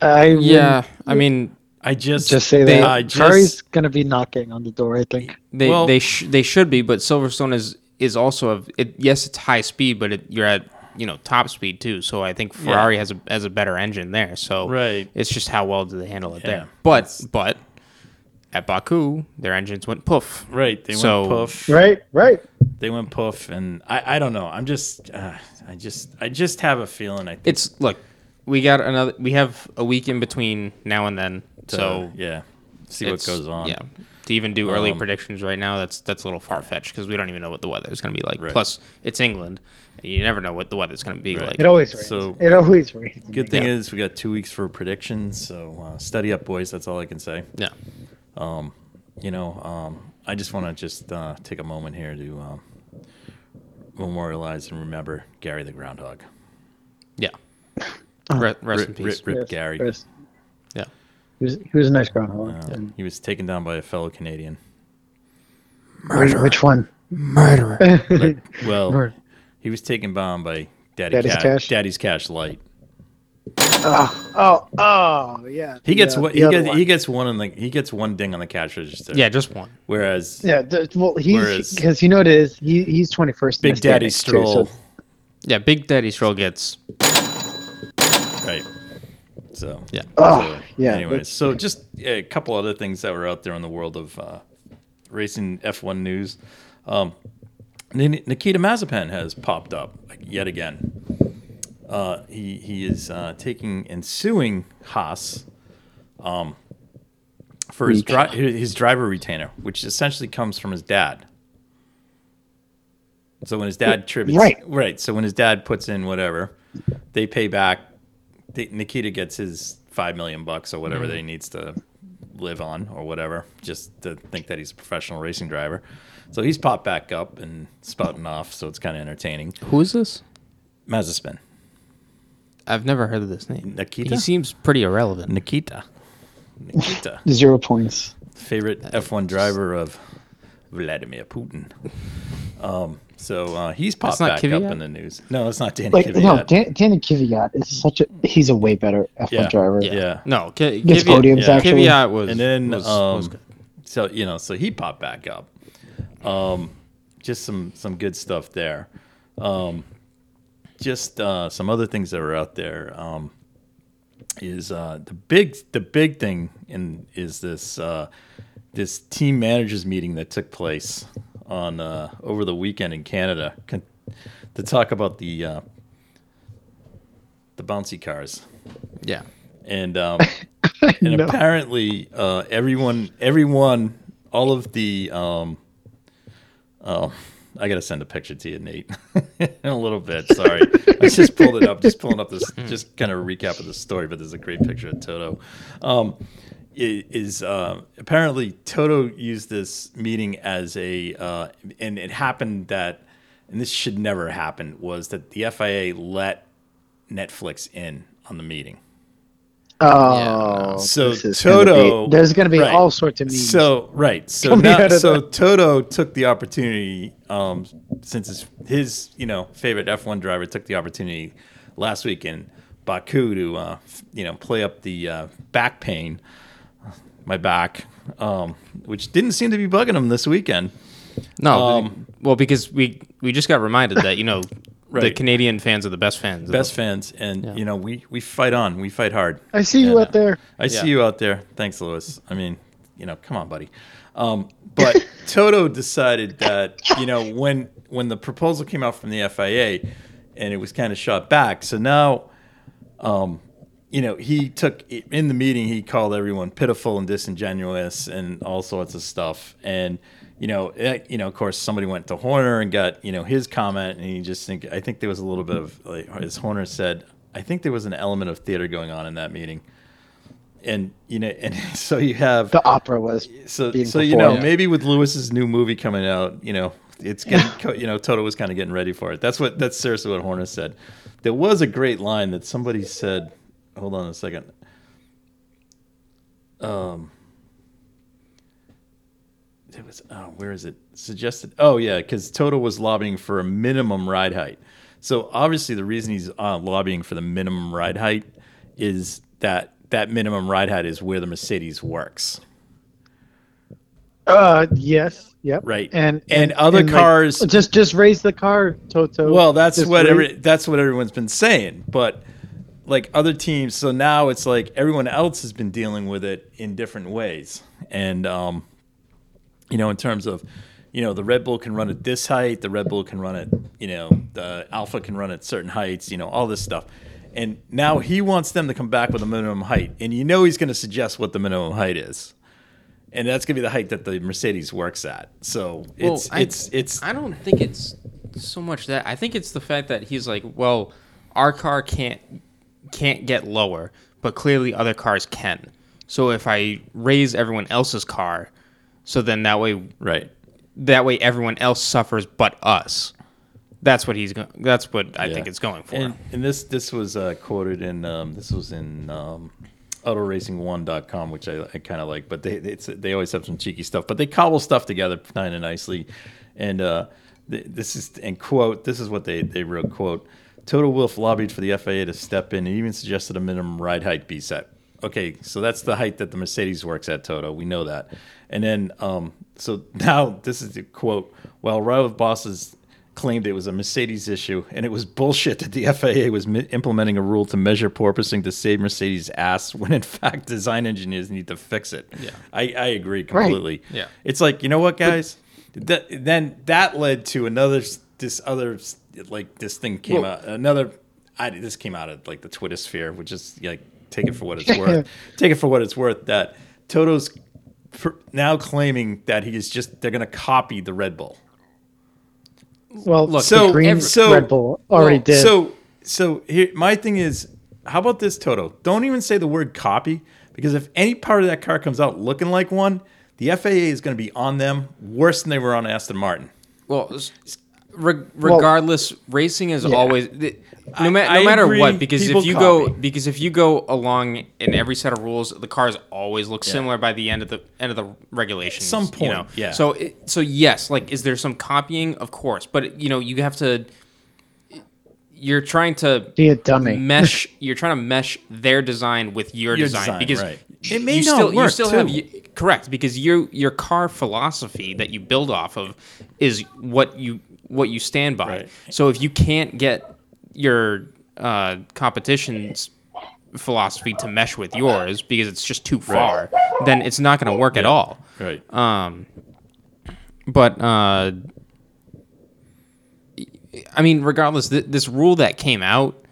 B: I
C: Yeah, I mean,
A: I just
B: just say
C: They-
B: that
A: I just-
B: Ferrari's gonna be knocking on the door. I think.
C: they
A: Well-
C: they sh- they should be, but Silverstone is is also a it. Yes, it's high speed, but it, you're at you know top speed too. So I think Ferrari has a has a better engine there. So
A: Right.
C: it's just how well do they handle it
A: Yeah,
C: there. But
A: that's-
C: but at Baku, their engines went poof.
A: right they
C: So-
A: went poof.
B: Right. Right.
A: They went poof, and I, I don't know. I'm just uh, I just I just have a feeling. I think
C: It's look, we got another. We have a week in between now and then.
A: to,
C: So
A: yeah, see what goes on.
C: Yeah. To even do early
A: Um,
C: predictions right now, that's that's a little far fetched because we don't even know what the weather is going to be like.
A: Right.
C: Plus, it's England; you never know what the weather's going to be
A: Right.
C: like.
B: It always rains.
A: So-
B: it always rains.
A: Good thing
C: Yeah.
A: is we got two weeks for predictions, so uh, study up, boys. That's all I can say.
C: Yeah.
A: You know, um, I just want to just uh, take a moment here to um, memorialize and remember Gary the Groundhog.
C: Yeah. Re- rest in peace.
A: rip, rip
B: Yes,
A: Gary.
B: yes.
C: Yeah.
B: He was, he was a nice groundhog.
A: Uh, he was taken down by a fellow Canadian.
B: which, which one?
C: Murderer.
A: Well,
B: Murder.
A: he was taken down by Daddy
B: Daddy's
A: Ca-
B: Cash?
A: Daddy's Cash Light.
B: Oh, oh, oh, yeah.
A: He gets
B: the,
A: what he gets.
B: one.
A: He gets one on the he gets one ding on the cash register.
C: yeah, just one.
A: Whereas
B: Yeah, the, well, he's because you know what it is. He he's twenty first.
A: Big Daddy Stroll,
C: Yeah, Big Daddy Stroll gets.
A: right? So
C: Yeah.
B: Oh,
A: so,
B: yeah,
A: Anyways, so just a couple other things that were out there in the world of uh, racing F1 news. Um, Nikita Mazepin has popped up yet again. Uh, he he is uh, taking and suing Haas um, for his, dri- his driver retainer, which essentially comes from his dad. So when his dad tributes,
B: Right.
A: right. So when his dad puts in whatever, they pay back. They, Nikita gets his five million bucks or whatever that he needs to live on or whatever, just to think that he's a professional racing driver. So he's popped back up and spouting off. So it's kind of entertaining.
C: Who is this?
A: Mazepin,
C: I've never heard of this name.
A: Nikita?
C: He seems pretty irrelevant.
A: Nikita, Nikita,
B: Zero points.
A: favorite F1 driver of Vladimir Putin. Um, so uh, he's popped
C: not
A: back up in the news. No, it's not Danny
B: Like
A: Kvyat.
B: no, Dan, Danny Kvyat is such a. He's a way better F1
A: Yeah,
B: driver.
C: Yeah.
A: Yeah.
C: No, K- Kvyat,
B: podiums,
A: yeah.
B: actually.
C: Kvyat was
A: and then
C: was,
A: um,
C: was good.
A: so you know so he popped back up um just some some good stuff there um just uh some other things that were out there um is uh the big the big thing in is this uh this team managers meeting that took place on uh over the weekend in Canada con- to talk about the uh the bouncy cars
C: Yeah.
A: and um, and
B: know.
A: apparently uh, everyone, everyone, all of the um, oh, I gotta send a picture to you, Nate, in a little bit. Sorry, I just pulled it up, just pulling up this, just kind of recap of the story. But there's a great picture of Toto. Um, is uh, apparently Toto used this meeting as a, uh, and it happened that, and this should never happen, was that the FIA let Netflix in on the meeting.
B: Oh,
A: So
B: this gonna
A: Toto-
B: be- there's going to be
A: right.
B: all sorts of memes.
A: So right, so now, so
B: that.
A: Toto took the opportunity, um, since his, his you know favorite F1 driver took the opportunity last week in Baku to uh, you know play up the uh, back pain, my back, um, which didn't seem to be bugging him this weekend.
C: No,
A: Um,
C: well, because we we just got reminded that you know the Canadian fans are the best fans.
A: Best fans, and
C: Yeah.
A: you know we we fight on, we fight hard.
B: I see you
A: And,
B: out
A: uh,
B: there.
A: I
C: Yeah.
A: see you out there. Thanks, Lewis. I mean, you know, come on, buddy. Um, but Toto decided that you know when when the proposal came out from the FIA, and it was kind of shot back. So now, um, you know, he took in the meeting. He called everyone pitiful and disingenuous and all sorts of stuff. And you know, eh, you know, of course, somebody went to Horner and got you know his comment, and he just think I think there was a little bit of like as Horner said. I think there was an element of theater going on in that meeting. and you know, and so you have
B: The opera was
A: so
B: being
A: so you know
B: performed.
A: maybe with Lewis's new movie coming out, you know, it's getting you know Toto was kind of getting ready for it. That's what that's seriously what Horner said. There was a great line that somebody said. Hold on a second. Um. It was oh where is it suggested? Oh yeah, because Toto was lobbying for a minimum ride height. So obviously the reason he's uh, lobbying for the minimum ride height is that that minimum ride height is where the Mercedes works.
B: Uh, yes, yep.
A: Right.
B: And
A: And other
B: like,
A: cars-
B: just just raise the car, Toto.
A: Well, that's
B: Just
A: what
B: raise-
A: every, that's what everyone's been saying, but like other teams, so now it's like everyone else has been dealing with it in different ways, and um, you know, in terms of, you know, the Red Bull can run at this height, the Red Bull can run at, you know, the Alpha can run at certain heights, you know, all this stuff. And now he wants them to come back with a minimum height. And you know he's going to suggest what the minimum height is. And that's going to be the height that the Mercedes works at. So
C: Well,
A: it's
C: I-
A: it's it's
C: I don't think it's so much that. I think it's the fact that he's like, well, our car can't can't get lower, but clearly other cars can. So if I raise everyone else's car, so then that way
A: right.
C: that way everyone else suffers but us. That's what he's going. That's what I
A: Yeah.
C: think it's going for.
A: And, and this this was uh, quoted in um, this was in um, autoracing1.com, which I, I kind of like, but they it's, they always have some cheeky stuff, but they cobble stuff together kind of nicely. And uh, th- this is and quote this is what they they wrote quote. Toto Wolff lobbied for the FIA to step in and even suggested a minimum ride height be set. Okay, so that's the height that the Mercedes works at, Toto. We know that. And then, um, so now this is the quote. While rival bosses claimed it was a Mercedes issue, and it was bullshit that the FIA was mi- implementing a rule to measure porpoising to save Mercedes ass, when in fact design engineers need to fix it.
C: Yeah.
A: I, I agree completely.
C: Yeah.
A: it's like you know what, guys. That, then that led to another this other s- like this thing came
C: Well-
A: out another. I, this came out of like the Twitter sphere, which is like take it for what it's worth. take it for what it's worth. That Toto's pr- now claiming that he is just they're going to copy the Red Bull.
B: Well,
C: Look,
A: So-
B: the green
C: every-
A: so-
B: Red Bull already
C: well,
B: did.
A: So so here my thing is, how about this Toto? Don't even say the word copy because if any part of that car comes out looking like one, the FIA is going to be on them worse than they were on Aston Martin.
C: Well, s- re- regardless, racing is
B: Yeah.
C: always th- no, ma-
A: I
C: no matter
A: agree,
C: what. Because
A: people
C: if you go because if you go along in every set of rules, the cars always look similar by the end of the end of the regulations.
A: Some
C: you
A: point,
C: know?
A: yeah.
C: So it, so yes, like is there some copying? Of course, but you know you have to. You're trying to
B: Be a dummy.
C: mesh. You're trying to mesh their design with your,
A: Your
C: design,
A: design,
C: because
A: right. It may
C: you
A: not
C: still you
A: work,
C: still have you, correct because your your car philosophy that you build off of is what you what you stand by.
A: Right.
C: So if you can't get your uh, competition's philosophy to mesh with yours because it's just too far, then it's not going to work at all.
A: Right.
C: Um, but uh, I mean, regardless, th- this rule that came out,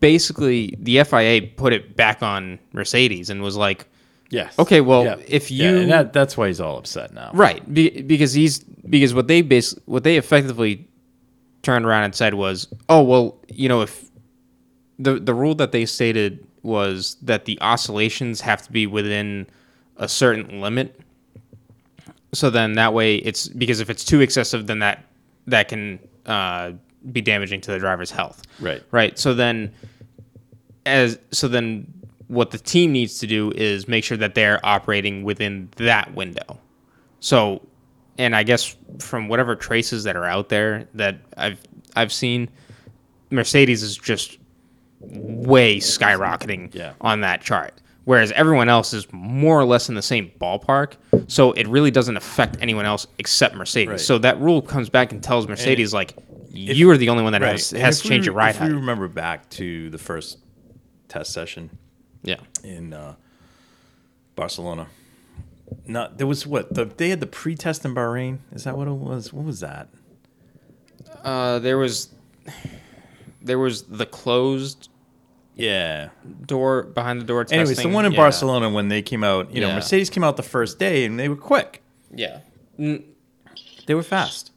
C: basically the FIA put it back on Mercedes and was like,
A: yes.
C: okay, well,
A: Yeah.
C: if
A: Yeah,
C: you
A: and that, that's why he's all upset now.
C: right, be, because he's because what they bas- what they effectively turned around and said was, oh well, you know, if the the rule that they stated was that the oscillations have to be within a certain limit. So then that way it's because if it's too excessive, then that that can uh, be damaging to the driver's health.
A: Right.
C: Right. So then, as so then, what the team needs to do is make sure that they're operating within that window. So, and I guess from whatever traces that are out there that I've I've seen, Mercedes is just way skyrocketing
A: Yeah.
C: on that chart. Whereas everyone else is more or less in the same ballpark, so it really doesn't affect anyone else except Mercedes.
A: Right.
C: So that rule comes back and tells Mercedes like, you are the only one that has,
A: And
C: has
A: if
C: to change
A: we,
C: your ride
A: if
C: height.
A: we remember back to the first test session
C: Yeah.
A: in uh, Barcelona. Not there was what the, they had the pre-test in Bahrain. Is that what it was? What was that?
C: Uh, there was there was the closed
A: Yeah.
C: door behind the door testing.
A: Anyways, the one in
C: Yeah.
A: Barcelona when they came out, you know,
C: Yeah.
A: Mercedes came out the first day and they were quick.
C: Yeah. Mm,
A: They were fast.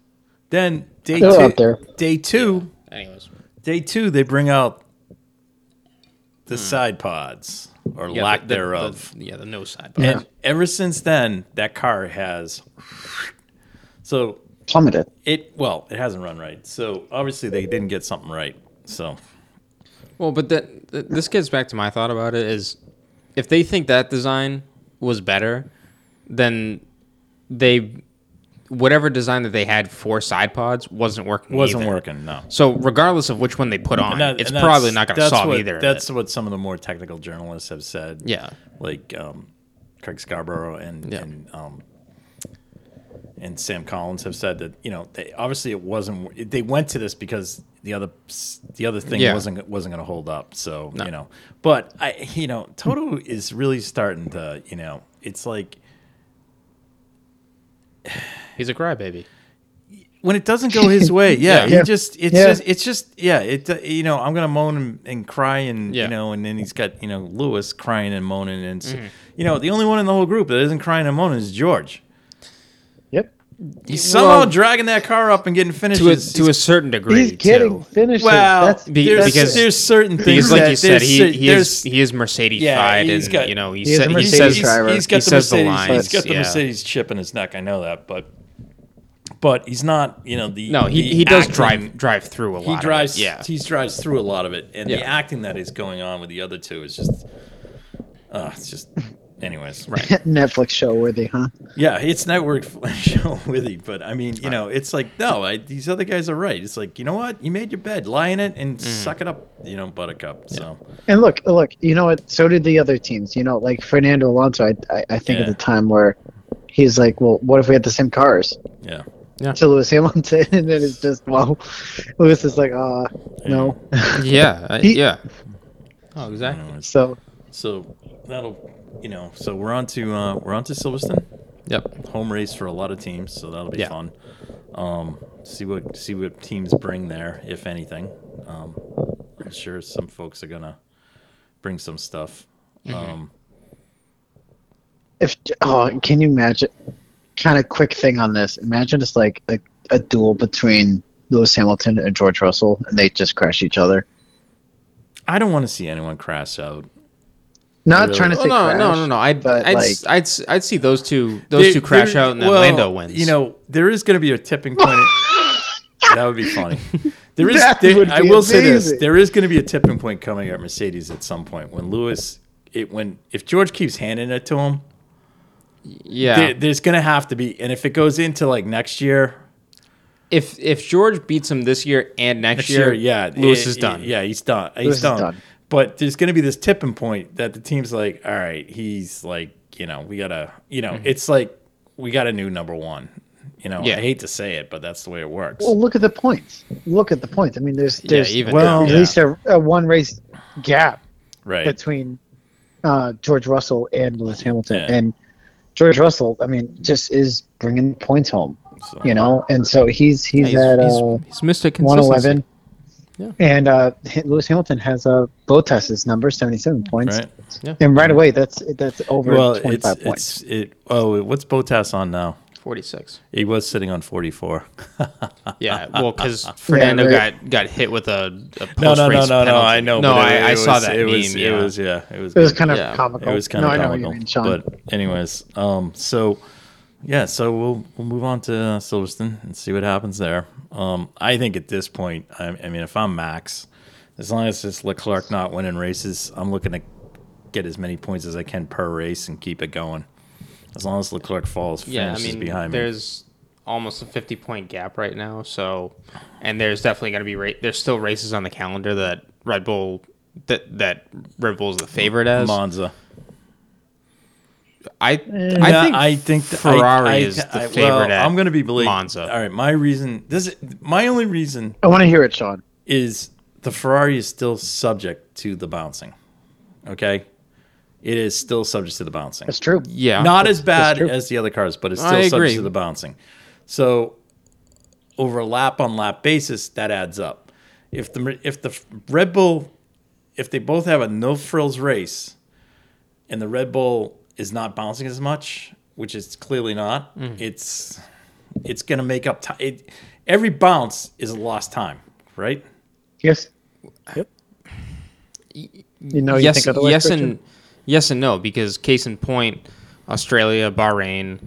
A: Then day
B: They're
A: two,
B: up there.
A: day two,
C: anyways.
A: day two, they bring out the hmm. side pods. or
C: Yeah,
A: lack
C: the- the-
A: thereof.
C: the- yeah, the no side.
B: pods.
A: And ever since then, that car has. So
B: Plummeted.
A: it well, it hasn't run right. So obviously they didn't get something right. So
C: Well, but that this gets back to my thought about it is if they think that design was better, then they whatever design that they had for side pods wasn't working.
A: wasn't
C: either.
A: working. No.
C: So regardless of which one they put on,
A: that-
C: it's probably not going to solve
A: what,
C: either.
A: That's what some of the more technical journalists have said.
C: Yeah.
A: like um, Craig Scarborough and
C: Yeah.
A: and um, and Sam Collins have said that you know they obviously it wasn't they went to this because the other the other thing
C: Yeah.
A: wasn't wasn't going to hold up. So
C: No.
A: you know, but I you know Toto is really starting to you know it's like
C: He's a crybaby.
A: when it doesn't go his way, yeah,
B: Yeah.
A: he just it's
B: Yeah.
A: just it's just yeah, it uh, you know I'm gonna moan and, and cry and
C: Yeah.
A: you know and then he's got you know Lewis crying and moaning and
C: Mm-hmm.
A: you know the only one in the whole group that isn't crying and moaning is George.
B: Yep.
A: He's somehow
C: Well-
A: dragging that car up and getting
C: To a,
A: finishes.
C: to a certain degree,
B: He's getting
C: too.
B: finishes.
A: well,
B: That's,
C: Be-
A: there's,
C: because-
A: there's certain things
C: Because, like
A: that
C: you said, he, he is he is Mercedes
A: Yeah,
C: fied,
A: he's
C: and
A: got-
C: you know he,
B: he,
C: said, he says
A: he's, he's got
C: He
A: the
C: says the
A: Mercedes.
C: lines,
A: he's got the
C: yeah.
A: Mercedes chip in his neck. I know that, but but he's not. You know the
C: no, he,
A: the
C: he does
A: acting-
C: drive drive through a lot.
A: He drives.
C: Of it. Yeah,
A: he drives through a lot of it, and the acting that is going on with the other two is just. Uh, it's just. Anyways,
C: right.
B: Netflix show worthy, huh?
A: Yeah, it's network show worthy, but I mean, you know, it's like no, I, these other guys are right. It's like you know what, you made your bed, lie in it, and suck it up, you know, Buttercup. So
B: And look, look, you know what? So did the other teams. You know, like Fernando Alonso. I, I, I think
A: Yeah.
B: at the time where he's like, well, what if we had the same cars?
A: yeah,
B: To Lewis Hamilton, and then it's just well, Lewis is like, uh, no.
C: yeah, I-
B: He-
C: yeah. Oh, exactly.
A: Anyways,
B: so
A: so that'll, you know, so we're on to uh, we're on to Silverstone,
C: Yep.
A: home race for a lot of teams, so that'll be
C: Yeah.
A: fun. Um, see what see what teams bring there, if anything. Um, I'm sure some folks are gonna bring some stuff. Um,
B: if oh, can you imagine? Kind of quick thing on this. Imagine it's like a, a duel between Lewis Hamilton and George Russell, and they just crash each other.
A: I don't want to see anyone crash out.
B: Not
A: Really?
B: trying to
C: Oh, no,
B: crash,
C: no, no, no. I'd,
B: but,
C: I'd,
B: like-
C: s- I'd, s- I'd see those two, those
A: There-
C: two crash
A: there-
C: out, and then
A: well,
C: Lando wins.
A: You know, there is going to be a tipping point. that would be funny. There is.
B: That
A: there-
B: would
A: I
B: be
A: will say this: there is going to be a tipping point coming at Mercedes at some point when Lewis, it when if George keeps handing it to him,
C: yeah.
A: there, there's going to have to be, and if it goes into like next year,
C: if if George beats him this year and next,
A: next
C: year,
A: year, yeah,
C: Lewis
A: eh,
C: is done.
A: Yeah, he's done. He's
B: Lewis is
A: done.
B: done.
A: But there's going to be this tipping point that the team's like, all right, he's like, you know, we gotta, you know, it's like we got a new number one. You know,
C: Yeah.
A: I hate to say it, but that's the way it works.
B: Well, look at the points. Look at the points. I mean, there's
C: Yeah,
B: there's
C: even
A: Well,
B: at
A: yeah.
B: least a, a one race gap
A: right.
B: between uh, George Russell and Lewis Hamilton,
A: Yeah.
B: and George Russell. I mean, just is bringing points home.
A: So-
B: You know, and so he's he's,
C: he's,
B: at
C: he's,
B: uh,
C: he's Mr.
B: one
C: Consistency.
B: eleven.
C: Yeah.
B: And uh, Lewis Hamilton has uh, Bottas's number, seventy-seven points,
A: Right.
B: and right away that's that's over
A: Well, it's,
B: twenty-five points.
A: it's it. Oh, what's Bottas on now?
C: Forty six.
A: He was sitting on forty four.
C: Yeah, well, because Fernando
B: right.
C: got got hit with a, a
A: no, no, no,
C: post-race
A: no, no.
C: penalty.
A: I know.
C: No,
A: but it-
C: I, I
A: it
C: saw
A: was-
C: that
A: it
C: meme.
A: Was,
C: yeah.
A: It was yeah. It was.
B: It was
A: good.
B: kind of
C: Yeah.
B: comical.
A: It was kind
B: no,
A: of
B: I know
A: comical.
B: what you mean, Sean.
A: But anyways, um, so yeah, so we'll we'll move on to uh, Silverstone and see what happens there. Um, I think at this point, I, I mean, if I'm Max, as long as it's Leclerc not winning races, I'm looking to get as many points as I can per race and keep it going. As long as Leclerc falls,
C: Yeah, I mean,
A: behind me.
C: there's almost a 50 point gap right now. So, and there's definitely going to be ra- there's still races on the calendar that Red Bull that that Red Bull's the favorite as.
A: Monza.
C: I eh. I
A: Yeah,
C: think
A: I think
C: Ferrari
A: I- I-
C: is the
A: I-
C: favorite
A: well,
C: at
A: I'm going to be believing
C: Monza.
A: All right, my reason this is, my only reason
B: I want to hear it, Sean.
A: is the Ferrari is still subject to the bouncing. Okay, it is still subject to the bouncing.
B: That's true.
C: Yeah,
A: Not as bad as the other cars, but it's still
C: agree.
A: subject to the bouncing. So over a lap on lap basis, that adds up. If the if the Red Bull, if they both have a no frills race, and the Red Bull is not bouncing as much, which it's clearly not,
C: Mm.
A: it's it's going to make up time. It, every bounce is a lost time, right?
B: Yes. Yep. You know, you
C: yes,
B: think
C: yes,
B: Christian?
C: and Yes and no, because case in point, Australia, Bahrain.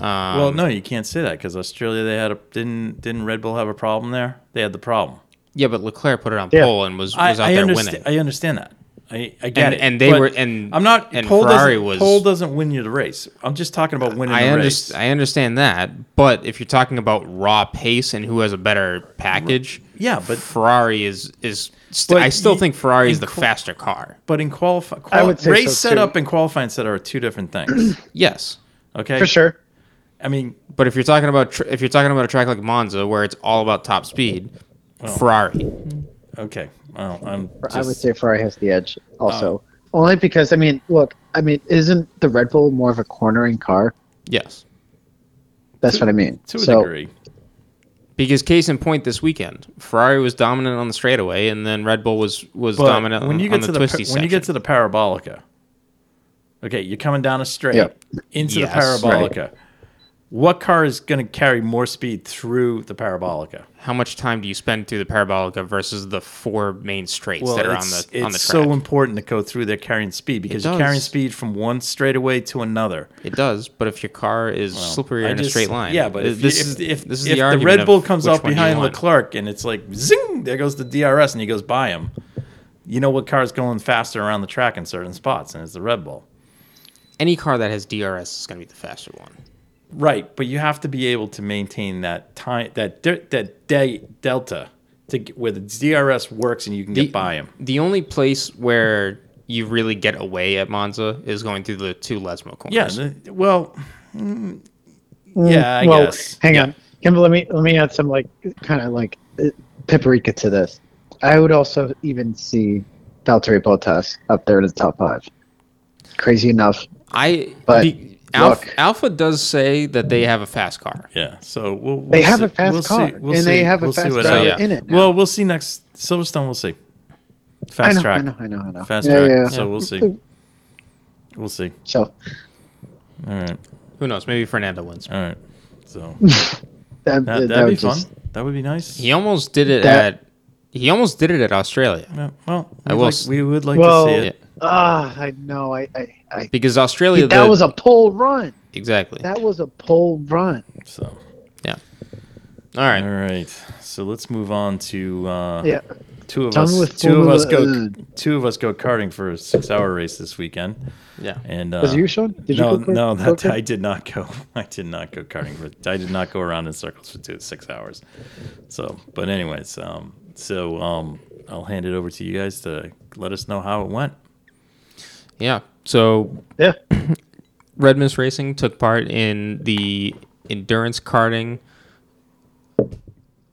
C: Um,
A: well, no, you can't say that because Australia they had a didn't didn't Red Bull have a problem there? They had the problem.
C: Yeah, but Leclerc put it on
B: Yeah.
C: pole and was
A: I,
C: was out
A: I
C: there
A: understand.
C: winning.
A: I understand that. I, I get
C: And-
A: it.
C: and they
A: but
C: were- and-
A: I'm not.
C: and
A: pole
C: Ferrari
A: doesn't,
C: was-
A: pole doesn't win you the race. I'm just talking about winning
C: I
A: the
C: understand.
A: race.
C: I understand that, but if you're talking about raw pace and who has a better package,
A: Yeah, but
C: Ferrari is is. St-
A: But
C: I still
A: you-
C: think Ferrari is the
A: qual-
C: faster car.
A: but in qualify,
B: I would say
A: race
B: so,
A: setup
B: too.
A: and qualifying setup are two different things.
C: Yes,
A: Okay,
B: For sure.
A: I mean,
C: but if you're talking about tr- if you're talking about a track like Monza where it's all about top speed, oh. Ferrari. Mm-hmm.
A: Okay. Well, I'm
B: I would say Ferrari has the edge also. Oh. Only because I mean, look, I mean, isn't the Red Bull more of a cornering car?
C: Yes,
B: That's what I mean.
A: to a
B: so
A: degree.
C: because case in point, this weekend Ferrari was dominant on the straightaway, and then Red Bull was was
A: But
C: dominant
A: when you get
C: the
A: to the
C: twisty
A: pa-
C: section.
A: when you get to the parabolica, okay, you're coming down a straight
B: Yep.
A: into
C: Yes,
A: the parabolica. What car is going to carry more speed through the parabolica?
C: How much time do you spend through the parabolica versus the four main straights that are on
A: it's,
C: the on the
A: it's
C: track?
A: so important to go through there carrying speed because you're carrying speed from one straightaway to another.
C: It does, but if your car is slippery
A: I
C: in a straight line,
A: Yeah, but if,
C: this
A: if,
C: is
A: if,
C: this is
A: if
C: the
A: the, Red Bull comes up behind. Leclerc and it's like zing, there goes the DRS and he goes by him. You know what car is going faster around the track in certain spots, and it's the Red Bull.
C: Any car that has DRS is going to be the faster one.
A: Right, but you have to be able to maintain that time, that de- that de- delta, to get, where the DRS works and you can get by him.
C: The only place where you really get away at Monza is going through the two Lesmo corners.
A: Yeah, the, well, mm, yeah, I
B: well,
A: guess.
B: hang
A: Yeah.
B: on, Kimball. Let me let me add some like kind of like uh, paprika to this. I would also even see Valtteri Bottas up there in the top five. Crazy enough,
C: I
B: But,
C: be- Alpha. Alpha does say that they have a fast car.
A: Yeah, so we'll, we'll
B: They have
A: see-
B: a fast
A: we'll
B: car,
A: see- we'll
B: and they have a
A: we'll see
B: fast
A: what
B: driver
C: yeah.
B: in it. now.
A: Well, we'll see next Silverstone. We'll see. Fast
B: I know,
A: track,
B: I know, I know, I know.
A: fast
B: yeah,
A: track.
B: yeah.
A: So we'll see. We'll see.
B: So
A: All right,
C: Who knows? Maybe Fernando wins.
A: all right. So
B: that,
A: that,
B: that,
A: that'd
B: would
A: be fun.
B: just
A: That would be nice.
C: He almost did it
B: That-
C: at. He almost did it at Australia
A: Yeah, well,
C: I
A: we'd
C: will
A: like- we would like
B: well,
A: to see it.
B: Ah, I know, I, I, I
C: because Australia.
B: that
C: the-
B: was a pole run.
C: exactly.
B: That was a pole run.
A: So
C: yeah. All right.
A: all right. So let's move on to uh,
B: Yeah.
A: two of
B: Done
A: us.
B: with
A: Two of us go.
B: Formula
A: Two of us go karting for a six-hour race this weekend.
C: Yeah.
A: And uh,
B: Was it you, Sean? Did you
A: no,
B: go
A: no, that
B: kart?
A: I did not go. I did not go karting for. I did not go around in circles for two six hours. So, but anyways, um, so um, I'll hand it over to you guys to let us know how it went.
C: Yeah. So
B: Yeah.
C: Red Mist Racing took part in the endurance karting.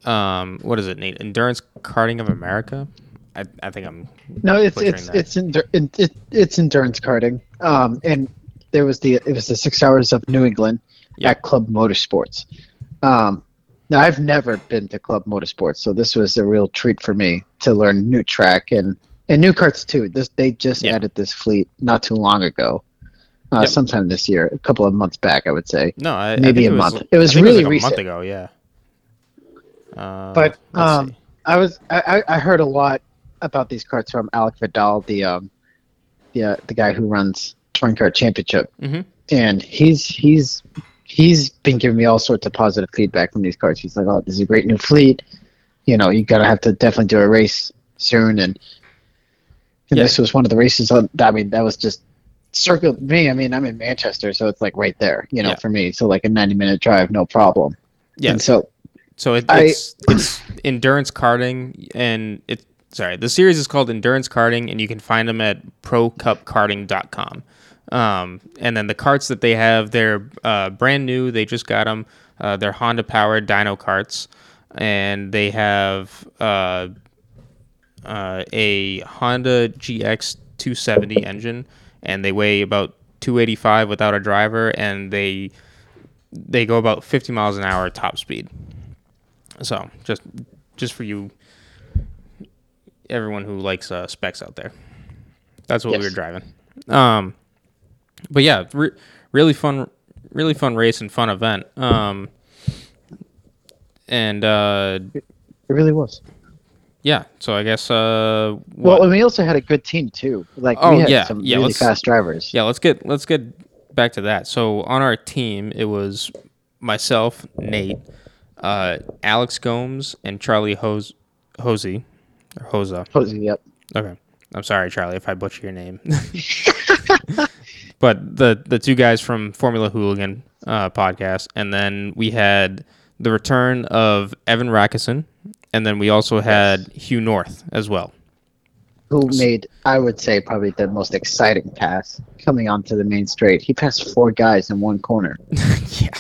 C: Um, what is it, Nate? Endurance Karting of America. I, I think I'm.
B: No, it's it's
C: that.
B: it's endur- it, it, it's endurance karting. Um, and there was the it was the six hours of New England at Club Motorsports. Um, now I've never been to Club Motorsports, so this was a real treat for me to learn new track and and new carts too. This they just
C: Yeah.
B: added this fleet not too long ago, uh,
C: Yep.
B: sometime this year, a couple of months back, I would say.
C: No, I,
B: Maybe
C: think
B: a
C: it was,
B: month. It was
C: I think
B: really
C: like a
B: recent.
C: month ago. Yeah. Uh,
B: But um. I was I, I heard a lot about these carts from Alec Vidal, the um, the uh, the guy who runs Touring Car Championship,
C: Mhm.
B: and he's he's he's been giving me all sorts of positive feedback from these carts. He's like, "Oh, this is a great new fleet. You know, you gotta have to definitely do a race soon." And
C: Yeah.
B: this was one of the races. On, I mean, that was just circled me. I mean, I'm in Manchester, so it's like right there. You know,
C: Yeah.
B: for me, so like a 90 minute drive, no problem.
C: Yeah.
B: And so
C: So it,
B: I-
C: it's it's endurance karting, and it sorry, the series is called Endurance Karting, and you can find them at ProCupKarting.com. Um, and then the carts that they have, they're uh, brand new. They just got them. Uh, they're Honda powered dyno carts, and they have uh, uh, a Honda GX 270 engine, and they weigh about 285 without a driver, and they they go about 50 miles an hour top speed. So just just for you, everyone who likes uh, specs out there, that's what we were driving. Um, but yeah, re- really fun, really fun race and fun event. Um, and uh,
B: it really was.
C: Yeah, so I guess uh,
B: Well,
C: what?
B: and we also had a good team too. Like
C: Oh,
B: we had
C: yeah,
B: some
C: yeah,
B: really fast drivers.
C: yeah, let's get let's get back to that. So on our team, it was myself, Nate, uh, Alex Gomes, and Charlie Hose Hosey or Hosa.
B: Jose, Yep.
C: Okay. I'm sorry, Charlie, if I butcher your name. but the the two guys from Formula Hooligan uh, podcast, and then we had the return of Evan Rackison, and then we also had Hugh North as well.
B: Who made I would say probably the most exciting pass coming onto the main straight. He passed four guys in one corner.
C: yeah.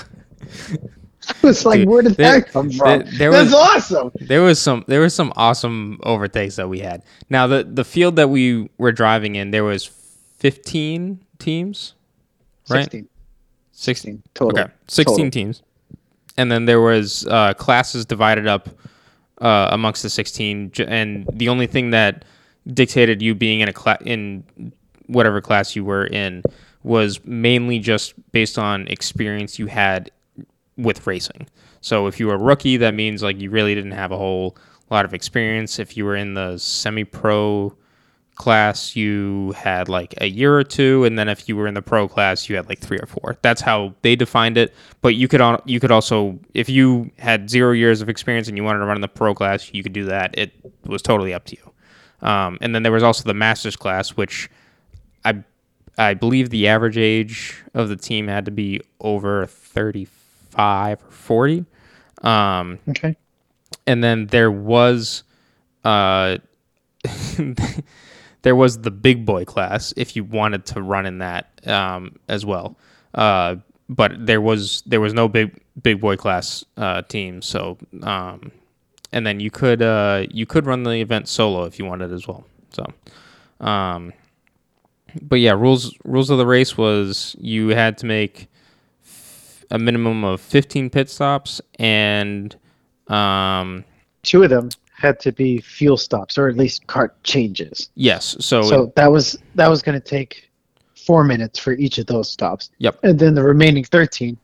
B: I was like,
C: Dude,
B: where did
C: there-
B: that come from?
C: there- there
B: That's
C: was-
B: awesome.
C: There was some there was some awesome overtakes that we had. Now the the field that we were driving in, there was 15 teams, right?
B: 16,
C: 16
B: 16 total.
C: Okay, 16
B: Total.
C: teams. And then there was uh, classes divided up uh, amongst the 16 and the only thing that dictated you being in a class in whatever class you were in was mainly just based on experience you had with racing. So if you were a rookie, that means like you really didn't have a whole lot of experience. If you were in the semi-pro class, you had like a year or two, and then if you were in the pro class, you had like three or four. That's how they defined it. But you could al- you could also, if you had zero years of experience and you wanted to run in the pro class, you could do that. It was totally up to you. Um, and then there was also the masters class, which I I believe the average age of the team had to be over 35 or 40. Um,
B: Okay.
C: and then there was uh there was the big boy class if you wanted to run in that um as well. Uh but there was there was no big big boy class uh team so um and then you could uh you could run the event solo if you wanted as well so um but yeah rules rules of the race was you had to make f- a minimum of 15 pit stops and um
B: Two of them had to be fuel stops or at least cart changes.
C: yes so,
B: So that was that was going to take four minutes for each of those stops.
C: Yep.
B: And then the remaining thirteen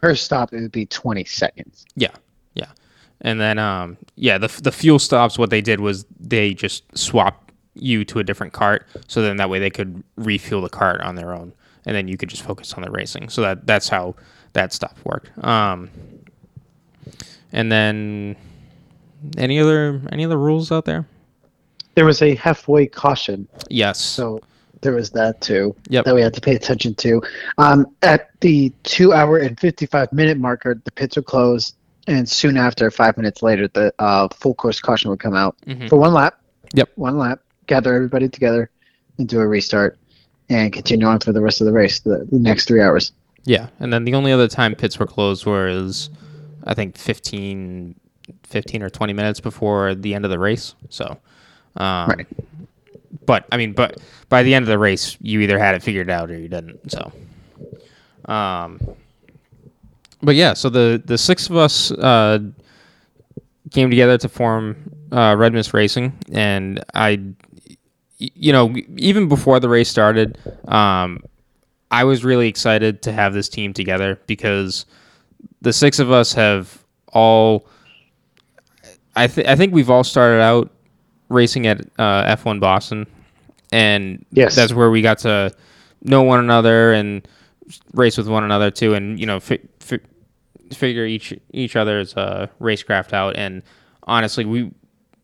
B: per stop it would be twenty seconds.
C: Yeah, yeah, and then um, yeah, the the fuel stops. What they did was they just swapped you to a different cart, so then that way they could refuel the cart on their own, and then you could just focus on the racing. So that that's how that stuff worked. Um, and then any other any other rules out there?
B: There was a halfway caution,
C: Yes.
B: so there was that too.
C: Yep.
B: That we had to pay attention to. Um, at the two hour and fifty five minute marker, the pits would close, and soon after, five minutes later, the uh, full course caution would come out
C: Mhm.
B: for one lap.
C: Yep.
B: One lap, gather everybody together, and do a restart, and continue on for the rest of the race, the, the next three hours.
C: Yeah, and then the only other time pits were closed was, I think 15, 15 or twenty minutes before the end of the race. So, um,
B: Right.
C: But I mean, but by the end of the race, you either had it figured out or you didn't. So, um, but yeah, so the the six of us uh, came together to form uh, Red Mist Racing, and I, you know, even before the race started, um, I was really excited to have this team together because the six of us have all. I th- I think we've all started out racing at uh, F1 Boston, and
B: Yes.
C: that's where we got to know one another and race with one another too, and you know, fi- fi- figure each each other's uh, racecraft out. And honestly, we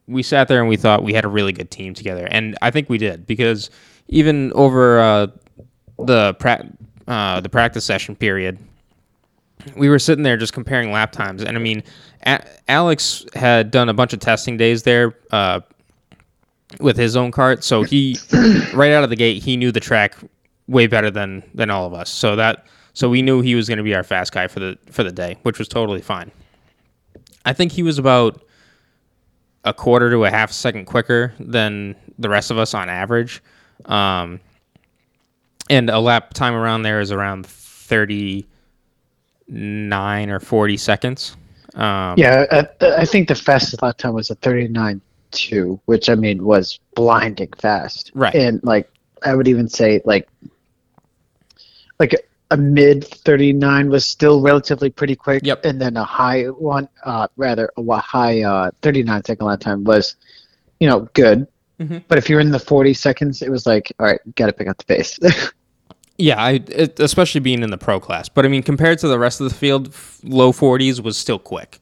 C: we sat there and we thought we had a really good team together, and I think we did because even over uh, the pra- uh, the practice session period, we were sitting there just comparing lap times, and I mean, a- Alex had done a bunch of testing days there uh, with his own cart, so he right out of the gate he knew the track way better than than all of us. So that so we knew he was going to be our fast guy for the for the day, which was totally fine. I think he was about a quarter to a half second quicker than the rest of us on average. Um, and a lap time around there is around 39 or 40 seconds. Um,
B: Yeah, I, I think the fastest lap time was a 39.2, which I mean was blinding fast.
C: Right.
B: And like I would even say like like a mid 39 was still relatively pretty quick.
C: Yep.
B: And then a high one, uh, rather a high uh, 39 second lap time was you know, good.
C: Mhm.
B: But if you're in the 40 seconds, it was like, all right, got to pick up the pace.
C: Yeah, I it, especially being in the pro class. But I mean, compared to the rest of the field, low 40s was still quick.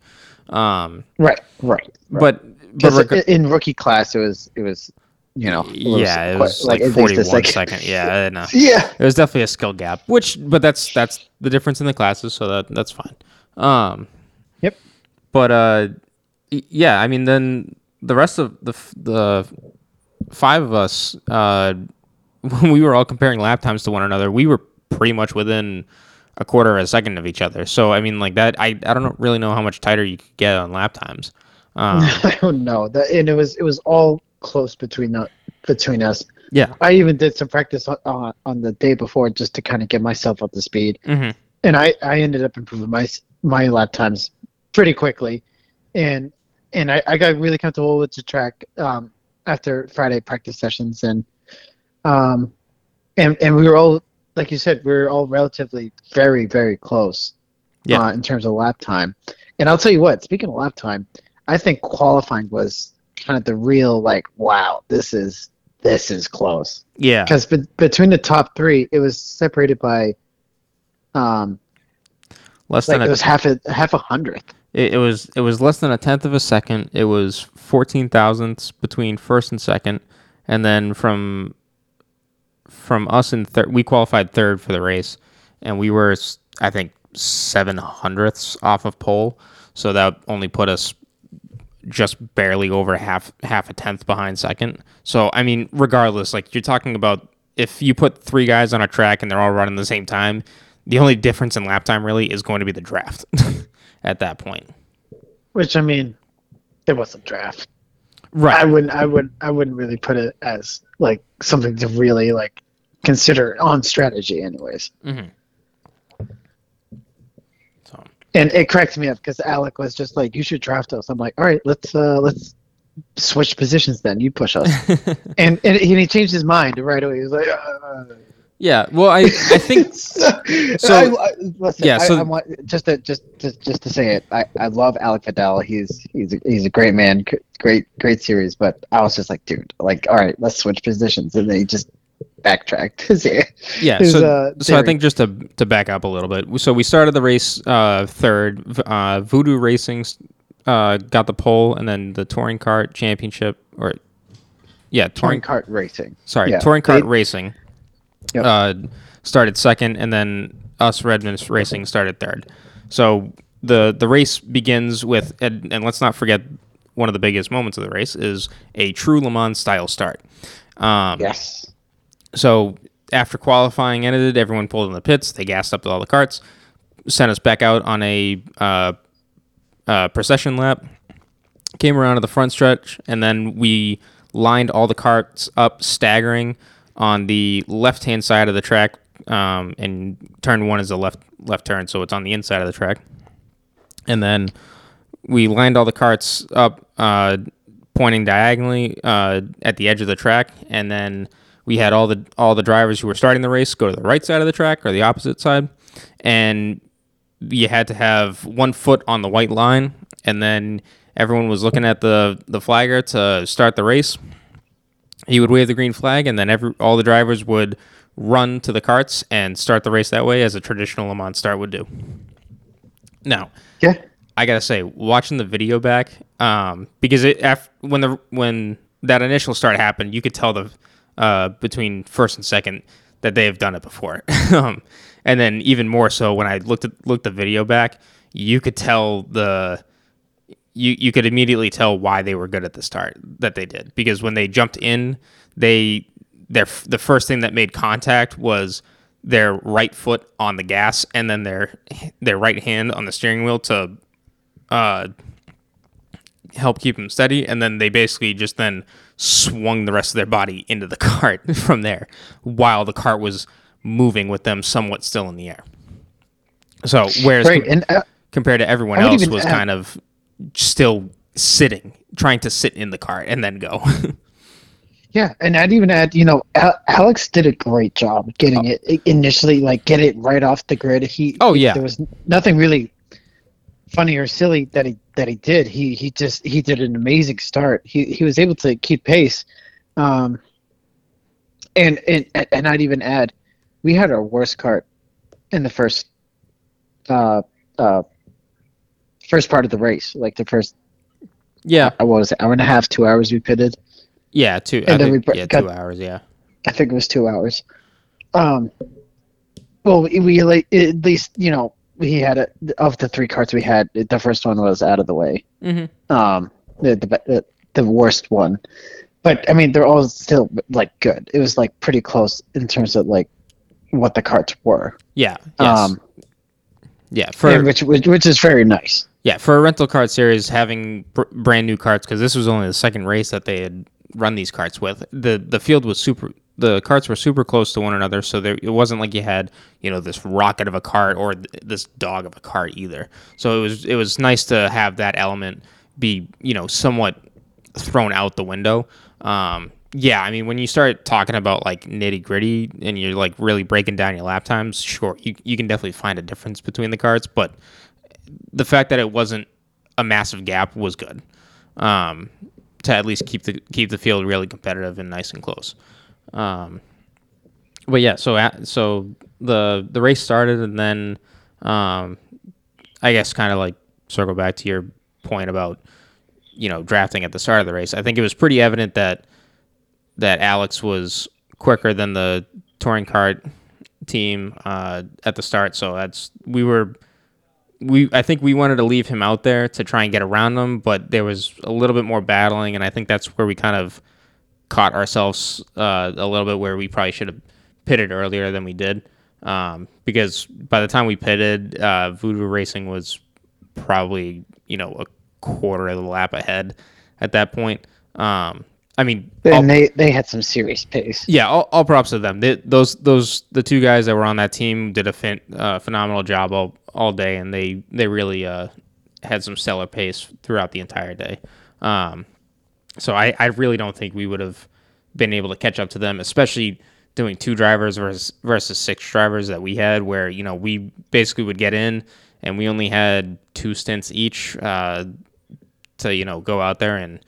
C: Um,
B: right, right. right.
C: but but reg-
B: in rookie class, it was, it was, you know,
C: yeah, it
B: quite-
C: was like,
B: at least
C: 41
B: like-
C: second. Yeah, I know.
B: Yeah.
C: It was definitely a skill gap, which but that's that's the difference in the classes, so that that's fine. Um,
B: Yep.
C: but uh, yeah, I mean, then the rest of the the five of us, uh, when we were all comparing lap times to one another, we were pretty much within a quarter of a second of each other. So I mean, like that, I I don't really know how much tighter you could get on lap times. Um,
B: I don't know. That and it was it was all close between the, between us.
C: yeah.
B: I even did some practice on, on on the day before just to kind of get myself up to speed,
C: hmm
B: and I I ended up improving my my lap times pretty quickly, and and I, I got really comfortable with the track um, after Friday practice sessions, and um and and we were all like you said we were all relatively very very close,
C: Yeah.
B: uh, in terms of lap time, and I'll tell you what. Speaking of lap time, I think qualifying was kind of the real like wow this is this is close
C: Yeah.
B: because be- between the top three it was separated by um
C: Less
B: like
C: than
B: it
C: a
B: was half a half a hundredth
C: It, it was it was less than a tenth of a second. It was fourteen thousandths between first and second, and then from from us in third, we qualified third for the race, and we were I think seven hundredths off of pole, so that only put us just barely over half half a tenth behind second. So I mean, regardless, like you're talking about if you put three guys on a track and they're all running the same time, the only difference in lap time really is going to be the draft at that point.
B: which i mean it wasn't draft
C: Right.
B: i wouldn't i would i wouldn't really put it as like something to really like consider on strategy anyways.
C: Hmm So.
B: And it cracked me up because alec was just like you should draft us. I'm like all right let's uh let's switch positions then. You push us. And and he changed his mind right away. He was like uh,
C: yeah, well, I I think
B: so,
C: So-
B: I, I, listen,
C: yeah, so-
B: I just to just just just to say it. I, I love Alec Vidal. He's he's a, he's a great man. Great great series. But I was just like, dude, like, all right, let's switch positions, and then he just backtracked. his-
C: yeah.
B: his,
C: So
B: uh,
C: so I think just to to back up a little bit. So we started the race uh, third. Uh, Voodoo Racing uh, got the pole, and then the touring cart championship or yeah,
B: touring
C: touring.
B: kart racing.
C: Sorry,
B: yeah,
C: touring cart
B: they-
C: racing.
B: Yep.
C: Uh, started second, and then us Red Mist Racing started third. So the the race begins with, and, and let's not forget one of the biggest moments of the race is a true Le Mans style start. Um,
B: Yes.
C: So after qualifying ended, everyone pulled in the pits. They gassed up all the carts, sent us back out on a uh, uh, procession lap. Came around to the front stretch, and then we lined all the carts up, staggering on the left hand side of the track. Um, and turn one is a left left turn, so it's on the inside of the track. And then we lined all the carts up, uh, pointing diagonally uh, at the edge of the track, and then we had all the all the drivers who were starting the race go to the right side of the track or the opposite side, and you had to have one foot on the white line, and then everyone was looking at the the flagger to start the race. He would wave the green flag, and then every all the drivers would run to the carts and start the race that way, as a traditional Le Mans start would do. Now,
B: Yeah.
C: I gotta say, watching the video back, um, because it af- when the when that initial start happened, you could tell the uh, between first and second that they have done it before, um, and then even more so when I looked at looked the video back, you could tell the you you could immediately tell why they were good at the start that they did because when they jumped in, they their the first thing that made contact was their right foot on the gas and then their their right hand on the steering wheel to uh, help keep them steady, and then they basically just then swung the rest of their body into the cart from there, while the cart was moving with them somewhat still in the air. So whereas
B: Right.
C: com-
B: And uh,
C: compared to everyone else
B: even
C: was kind of still sitting, trying to sit in the cart and then go.
B: yeah, and I'd even add, you know, Alex did a great job getting it initially, like get it right off the grid. He.
C: Oh, yeah.
B: There was nothing really funny or silly that he that he did. He he just he did an amazing start. He he was able to keep pace, um, and and and I'd even add, we had our worst cart in the first, uh, uh, first part of the race, like the first
C: Yeah,
B: I was it, hour and a half, two hours we pitted.
C: yeah, two. I
B: And then
C: think,
B: we
C: yeah,
B: got-
C: two hours. Yeah,
B: I think it was two hours. Um, well, we, like at least you know we had a, of the three carts we had, the first one was out of the way.
C: mm-hmm.
B: Um, the the the, the worst one, but I mean they're all still like good. It was like pretty close in terms of like what the carts were.
C: yeah, yes,
B: Um,
C: yeah. For
B: which, which which is very nice.
C: Yeah, for a rental cart series, having br- brand new carts because this was only the second race that they had run these carts with. the The field was super. The carts were super close to one another, so there it wasn't like you had you know this rocket of a cart or th- this dog of a cart either. So it was it was nice to have that element be you know somewhat thrown out the window. Um, yeah, I mean when you start talking about like nitty gritty and you're like really breaking down your lap times, sure you you can definitely find a difference between the carts, but the fact that it wasn't a massive gap was good. Um, to at least keep the keep the field really competitive and nice and close. Um, but yeah, so at, so the the race started and then um, I guess kind of like circle back to your point about you know drafting at the start of the race. I think it was pretty evident that that Alex was quicker than the touring cart team uh, at the start. So that's we were we I think we wanted to leave him out there to try and get around him, but there was a little bit more battling, and I think that's where we kind of caught ourselves uh, a little bit where we probably should have pitted earlier than we did. Um, because by the time we pitted, uh, Voodoo Racing was probably you know a quarter of the lap ahead at that point. Um, I mean, all-
B: And they they had some serious pace.
C: yeah, all, all props to them. They, those those the two guys that were on that team did a fin- uh, phenomenal job all all day, and they they really uh, had some stellar pace throughout the entire day. Um, so I, I really don't think we would have been able to catch up to them, especially doing two drivers versus versus six drivers that we had, where you know we basically would get in and we only had two stints each uh, to you know go out there and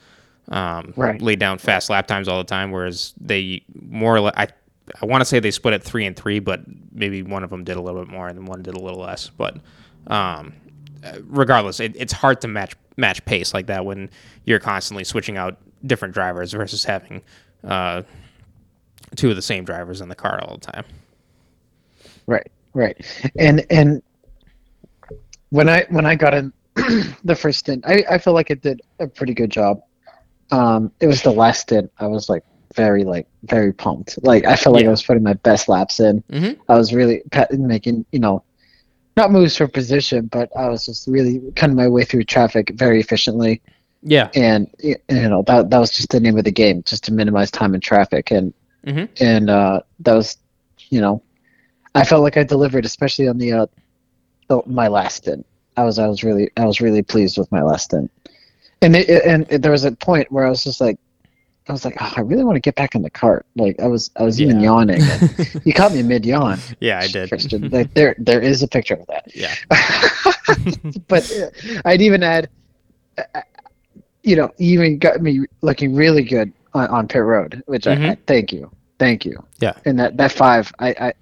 C: um,
B: Right.
C: lay down fast lap times all the time, whereas they more or less, I I want to say they split it three and three, but maybe one of them did a little bit more and one did a little less. But um, regardless, it, it's hard to match match pace like that when you're constantly switching out different drivers versus having uh, two of the same drivers in the car all the time.
B: Right, right, and and when I when I got in the first stint, I I feel like it did a pretty good job. Um, it was the last stint. I was like very like very pumped. Like I felt like
C: Yeah.
B: I was putting my best laps in.
C: Mhm.
B: I was really making you know, not moves for position, but I was just really cutting my way through traffic very efficiently.
C: Yeah,
B: And you know that that was just the name of the game, just to minimize time in traffic. And
C: Mhm.
B: and uh, that was, you know, I felt like I delivered, especially on the, uh, the my last stint. I was I was really I was really pleased with my last stint. And it, and it, there was a point where I was just like, I was like, oh, I really want to get back in the cart. Like I was I was even
C: Yeah.
B: yawning. And you caught me mid yawn.
C: yeah, I did.
B: Christian. Like there there is a picture of that.
C: Yeah,
B: but uh, I'd even add, uh, uh, you know, you even got me looking really good on, on pit road, which I, I
C: Mhm.
B: thank you, thank you.
C: Yeah.
B: And that that five, I I.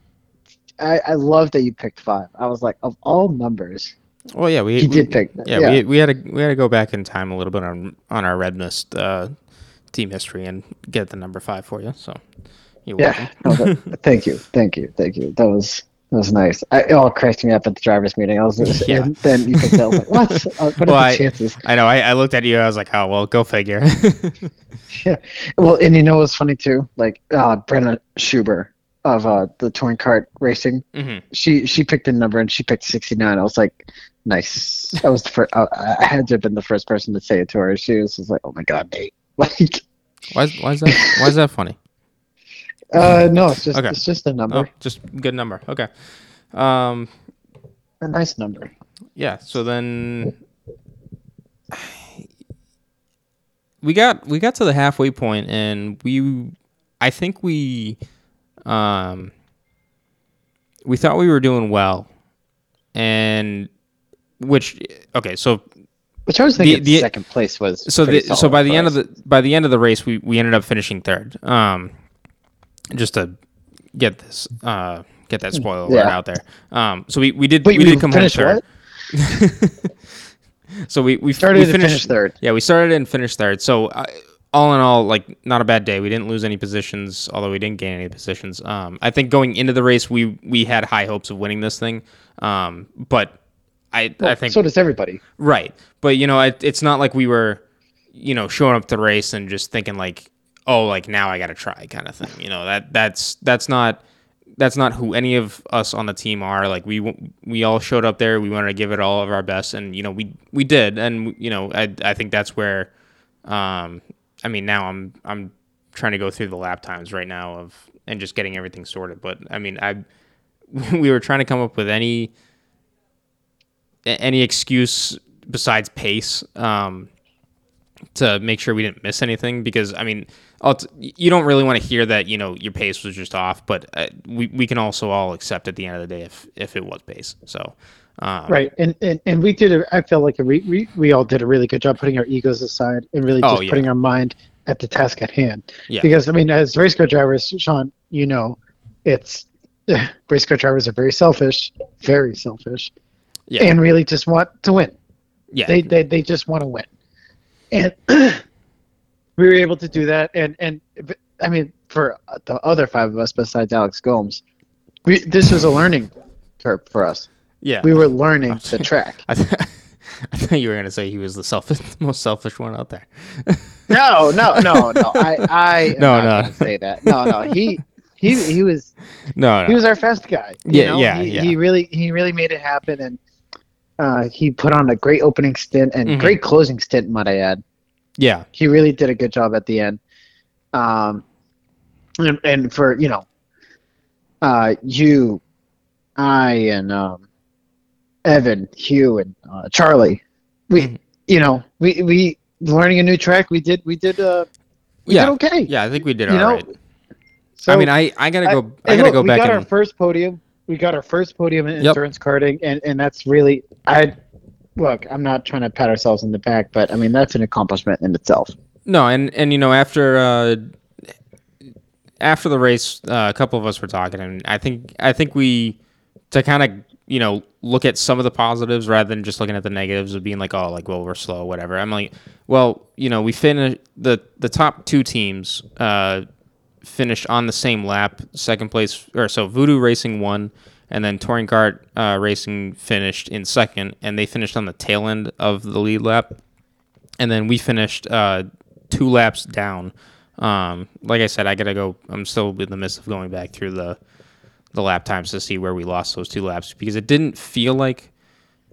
B: I, I love that you picked five. I was like, of all numbers,
C: well, yeah, we
B: you
C: we-
B: did pick.
C: yeah, we we had to we had to go back in time a little bit on on our red mist uh, team history and get the number five for you. So you're
B: yeah. No, that- thank you, thank you, thank you. That was that was nice. I, it all cracked me up at the drivers' meeting. I was,
C: Yeah.
B: and then you. I was like, what? Uh, what
C: Well,
B: are
C: I-
B: the chances?
C: I know. I, I looked at you. I was like, oh well, go figure.
B: Yeah. Well, and you know what's funny too? Like uh, Brenna Schuber of uh, the touring cart racing.
C: hmm
B: She she picked a number and she picked sixty nine. I was like, nice. I was the first. I, I had to have been the first person to say it to her. She was just like, oh my god, Nate. Like,
C: Why is why is that why is that funny?
B: uh, no, it's just
C: Okay.
B: it's just a number,
C: Oh, just good number. Okay. Um.
B: a nice number.
C: Yeah. So then we got we got to the halfway point, and we I think we um we thought we were doing well, and which okay, so
B: Which I was thinking
C: the-
B: second place was.
C: so the, so by the end
B: us.
C: of the by the end of the race, we we ended up finishing third. Um, just to get this uh get that spoiler alert out there. Um, so we we did
B: Wait,
C: we
B: we
C: did come home third. So we we
B: Started
C: we
B: and
C: finished
B: finished third.
C: Yeah, we started and finished third. So uh, all in all, like not a bad day. We didn't lose any positions, although we didn't gain any positions. Um, I think going into the race, we we had high hopes of winning this thing. Um, but I I think
B: so does everybody.
C: Right. But you know, it, it's not like we were, you know, showing up to the race and just thinking like, oh, like now I got to try kind of thing. You know, that that's that's not that's not who any of us on the team are. Like we we all showed up there. We wanted to give it all of our best, and you know, we we did. And you know, I I think that's where, um, I mean, now I'm I'm trying to go through the lap times right now of and just getting everything sorted. But I mean, I we were trying to come up with any any excuse besides pace um, to make sure we didn't miss anything because I mean you don't really want to hear that you know your pace was just off but uh, we, we can also all accept at the end of the day if if it was pace so um,
B: Right, and, and and we did. A, I felt like a re, we we all did a really good job putting our egos aside and really
C: Oh,
B: just
C: yeah.
B: putting our mind at the task at hand.
C: Yeah.
B: Because I mean, as race car drivers, Sean, you know, it's race car drivers are very selfish, very selfish,
C: yeah
B: and really just want to win.
C: yeah
B: They they they just want to win, and we were able to do that. And and I mean, for the other five of us besides Alex Gomes, we this was a learning curve for us.
C: yeah
B: We were learning the track.
C: I, th- I thought you were gonna say he was the selfish most selfish one out there
B: No, no, no, no. I, I
C: No, no.
B: say that. No, no. He, he, he was,
C: no
B: he was our fast guy. you
C: Yeah,
B: know?
C: yeah,
B: he,
C: yeah.
B: He really, he really made it happen, and uh, he put on a great opening stint and
C: Mhm.
B: great closing stint, might I add.
C: yeah
B: He really did a good job at the end. Um, and, and for you know, uh, you, I, and um, Evan, Hugh, and uh, Charlie, we,
C: Mhm.
B: you know, we we learning a new track. We did, we did, uh, we
C: Yeah.
B: did okay.
C: yeah I think we did
B: You
C: all
B: know,
C: right
B: So,
C: I mean I I gotta
B: I-
C: go I,
B: and
C: gotta
B: look,
C: go back.
B: we got our
C: and
B: first podium. We got our first podium in
C: Yep.
B: endurance karting, and and that's really I. Look, I'm not trying to pat ourselves in the back, but I mean that's an accomplishment in itself.
C: No, and and you know after uh, after the race, uh, a couple of us were talking, and I think I think we to kind of you know look at some of the positives rather than just looking at the negatives of being like oh like well we're slow whatever. I'm like well you know we finished the the top two teams uh, finished on the same lap, second place or so Voodoo Racing won. And then Touring Kart uh, Racing finished in second, and they finished on the tail end of the lead lap and then we finished uh, two laps down. Um, like I said, I gotta go. I'm still in the midst of going back through the the lap times to see where we lost those two laps because it didn't feel like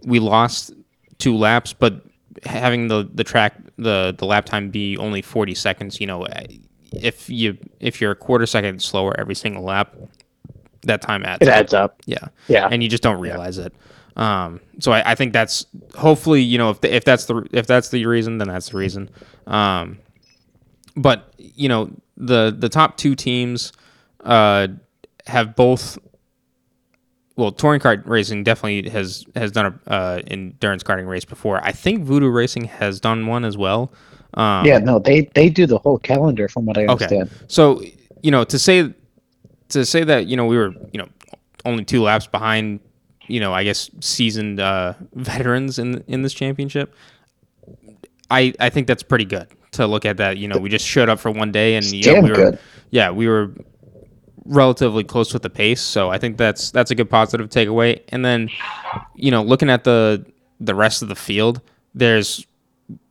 C: we lost two laps, but having the the track the the lap time be only 40 seconds, you know, if you if you're a quarter second slower every single lap, that time adds.
B: It
C: up.
B: adds up.
C: Yeah
B: Yeah.
C: and you just don't realize it. Um, so I, I think that's hopefully you know if the, if that's the if that's the reason then that's the reason. Um, but you know the the top two teams uh, have both. Well, touring kart racing definitely has has done a uh, endurance karting race before. I think Voodoo Racing has done one as well. Um,
B: yeah, no, they they do the whole calendar from what I understand. Okay.
C: So you know to say to say that you know we were you know only two laps behind you know I guess seasoned uh, veterans in in this championship. I I think that's pretty good to look at that. You know we just showed up for one day and yeah we were
B: good.
C: yeah we were relatively close with the pace. So I think that's that's a good positive takeaway. And then you know looking at the the rest of the field, there's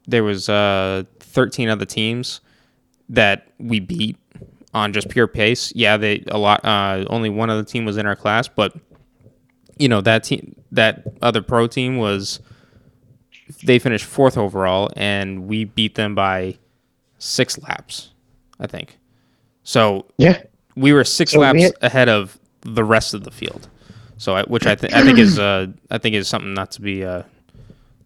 C: there was uh 13 other teams that we beat on just pure pace. Yeah, they a lot. Uh, only one other team was in our class, but you know that team, that other pro team was. They finished fourth overall, and we beat them by six laps, I think. So
B: Yeah,
C: we were six
B: So we
C: laps
B: had-
C: ahead of the rest of the field. So, I, which I, th- I think is uh, I think is something not to be uh,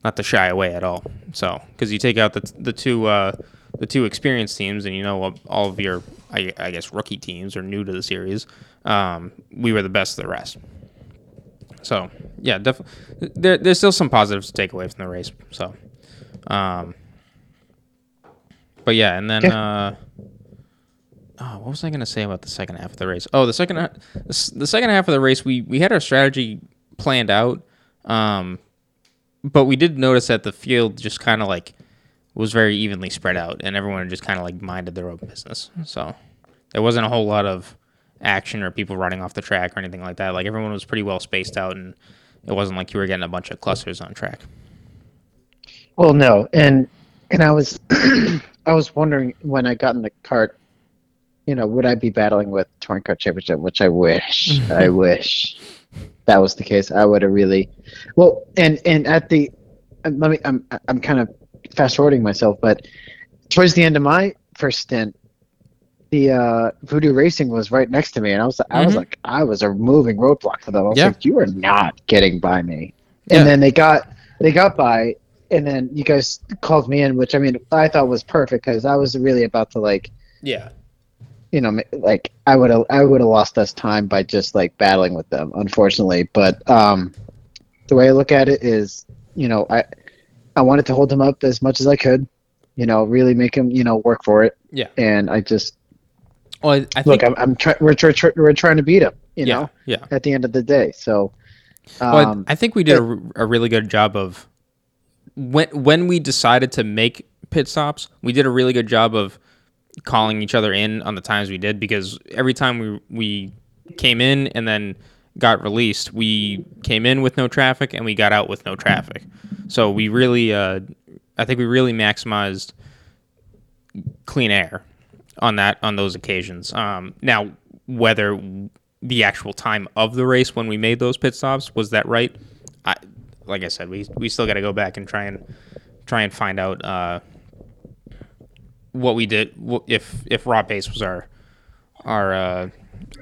C: not to shy away at all. So, because you take out the the two uh, the two experienced teams, and you know all of your I, I guess rookie teams are new to the series. Um, we were the best of the rest. So yeah, definitely. There, there's still some positives to take away from the race. So, um, but yeah, and then uh, oh, what was I gonna say about the second half of the race? Oh, the second the the second half of the race, we we had our strategy planned out, um, but we did notice that the field just kind of like was very evenly spread out, and everyone just kind of like minded their own business. So there wasn't a whole lot of action or people running off the track or anything like that. Like everyone was pretty well spaced out, and it wasn't like you were getting a bunch of clusters on track.
B: Well, no, and and I was I was wondering when I got in the cart, you know, would I be battling with touring kart championship? Which I wish, I wish that was the case. I would have really, well, and and at the, let me, I'm I'm kind of fast forwarding myself, but towards the end of my first stint, the uh, Voodoo Racing was right next to me, and I was I was
C: Mhm.
B: like I was a moving roadblock for them. I was
C: Yeah.
B: like, you are not getting by me.
C: Yeah.
B: And then they got they got by, and then you guys called me in, which I mean I thought was perfect because I was really about to like
C: Yeah.
B: You know like I would have I would have lost us time by just like battling with them, unfortunately. But um, the way I look at it is, you know, I I wanted to hold them up as much as I could, you know, really make them you know work for it.
C: Yeah.
B: And I just
C: Well, I, I think
B: look, I'm, I'm trying. We're, try- try- we're trying to beat him. You
C: yeah,
B: know,
C: yeah.
B: at the end of the day. So, um,
C: Well, I, I think we did a, r- a really good job of when when we decided to make pit stops. We did a really good job of calling each other in on the times we did because every time we we came in and then got released, we came in with no traffic and we got out with no traffic. So we really, uh, I think we really maximized clean air on that on those occasions. Um, now, whether the actual time of the race when we made those pit stops was that right? I, like I said, we we still got to go back and try and try and find out uh, what we did if if raw pace was our our uh,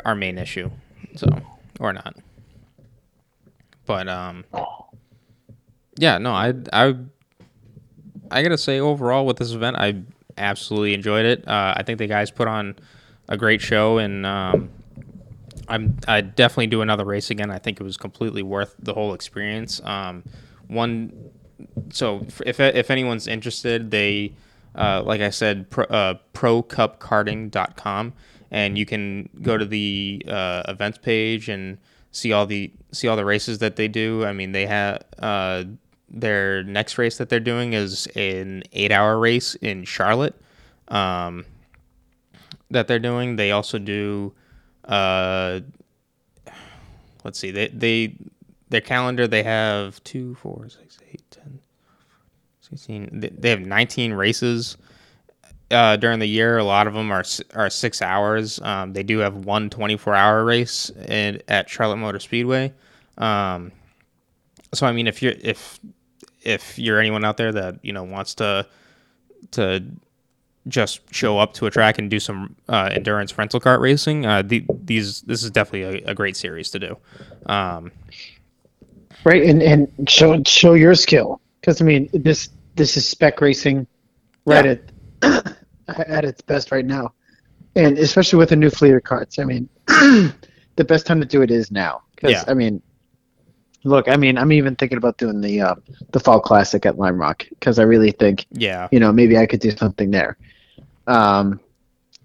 C: our main issue, so or not. But um, yeah, no, I I I gotta say overall with this event, I absolutely enjoyed it. Uh, I think the guys put on a great show, and um, I'm I definitely do another race again. I think it was completely worth the whole experience. Um, one, so if if anyone's interested, they uh, like I said, pro, uh, procupkarting.com, and you can go to the uh, events page and see all the see all the races that they do. I mean, they have uh, their next race that they're doing is an eight hour race in Charlotte. Um, that they're doing. They also do. Uh, let's see. They they their calendar. They have two, four, six, eight, ten, 16. They- They have 19 races uh, during the year. A lot of them are are six hours. Um, they do have one 24 hour race in, at Charlotte Motor Speedway. Um, so I mean, if you're if if you're anyone out there that you know wants to to just show up to a track and do some uh, endurance rental cart racing, uh, the, these this is definitely a, a great series to do. Um,
B: right, and and show show your skill because I mean this this is spec racing, right at at its best right now, and especially with the new fleet of carts. I mean, the best time to do it is now because
C: Yeah.
B: I mean. Look, I mean, I'm even thinking about doing the uh, the fall classic at Lime Rock because I really think
C: yeah,
B: you know maybe I could do something there. Um,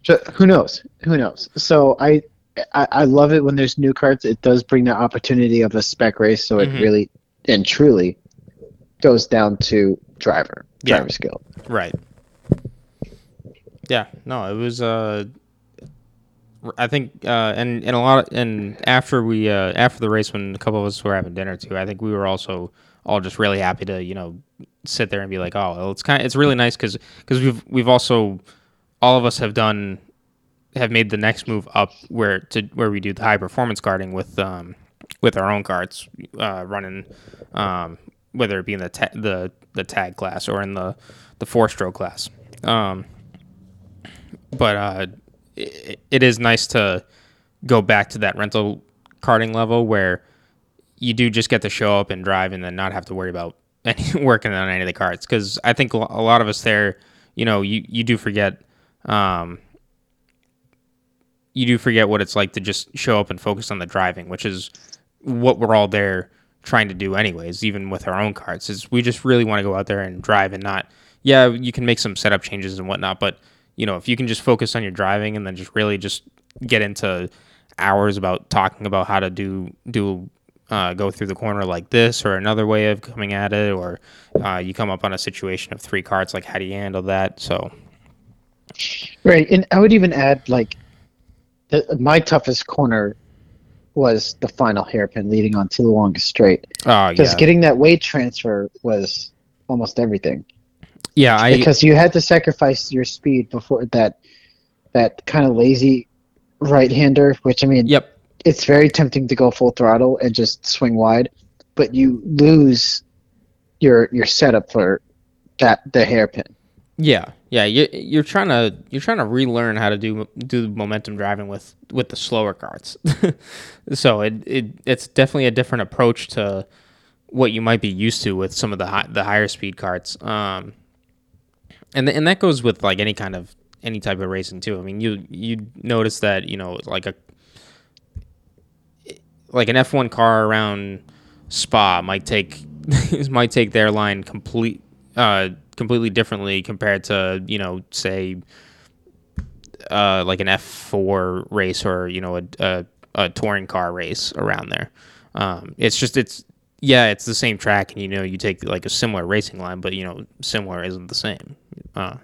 B: so who knows? Who knows? So I, I I love it when there's new carts. It does bring the opportunity of a spec race, so
C: Mhm.
B: it really and truly goes down to driver
C: Yeah.
B: driver skill.
C: right. Yeah, no, it was. Uh, I think, uh, and and a lot, of, and after we uh, after the race, when a couple of us were having dinner too, I think we were also all just really happy to you know sit there and be like, oh, well, it's kind, of, it's really nice because because we've we've also all of us have done have made the next move up where to where we do the high performance karting with um with our own carts uh, running um whether it be in the ta- the the tag class or in the the four stroke class. Um but uh it, it is nice to go back to that rental karting level where you do just get to show up and drive and then not have to worry about any working on any of the carts because I think a lot of us there you know you you do forget um you do forget what it's like to just show up and focus on the driving, which is what we're all there trying to do anyways even with our own carts is we just really want to go out there and drive and not yeah you can make some setup changes and whatnot but you know if you can just focus on your driving and then just really just get into hours about talking about how to do do uh, go through the corner like this or another way of coming at it or uh, you come up on a situation of three carts like how do you handle that? So.
B: Right, and I would even add like the, my toughest corner was the final hairpin leading onto the longest straight.
C: Ah,
B: because
C: yeah.
B: getting that weight transfer was almost everything.
C: Yeah I
B: because you had to sacrifice your speed before that that kind of lazy right hander which I mean
C: yep.
B: it's very tempting to go full throttle and just swing wide, but you lose your your setup for that the hairpin.
C: Yeah, yeah. You're you're trying to you're trying to relearn how to do do momentum driving with with the slower carts. so it, it it's definitely a different approach to what you might be used to with some of the high, the higher speed carts. Um, and th- and that goes with like any kind of any type of racing too. I mean, you you notice that you know like a like an F1 car around Spa might take might take their line complete uh, completely differently compared to you know say uh, like an F4 race or you know a, a, a touring car race around there. Um, it's just it's yeah it's the same track and you know you take like a similar racing line but you know similar isn't the same. Uh,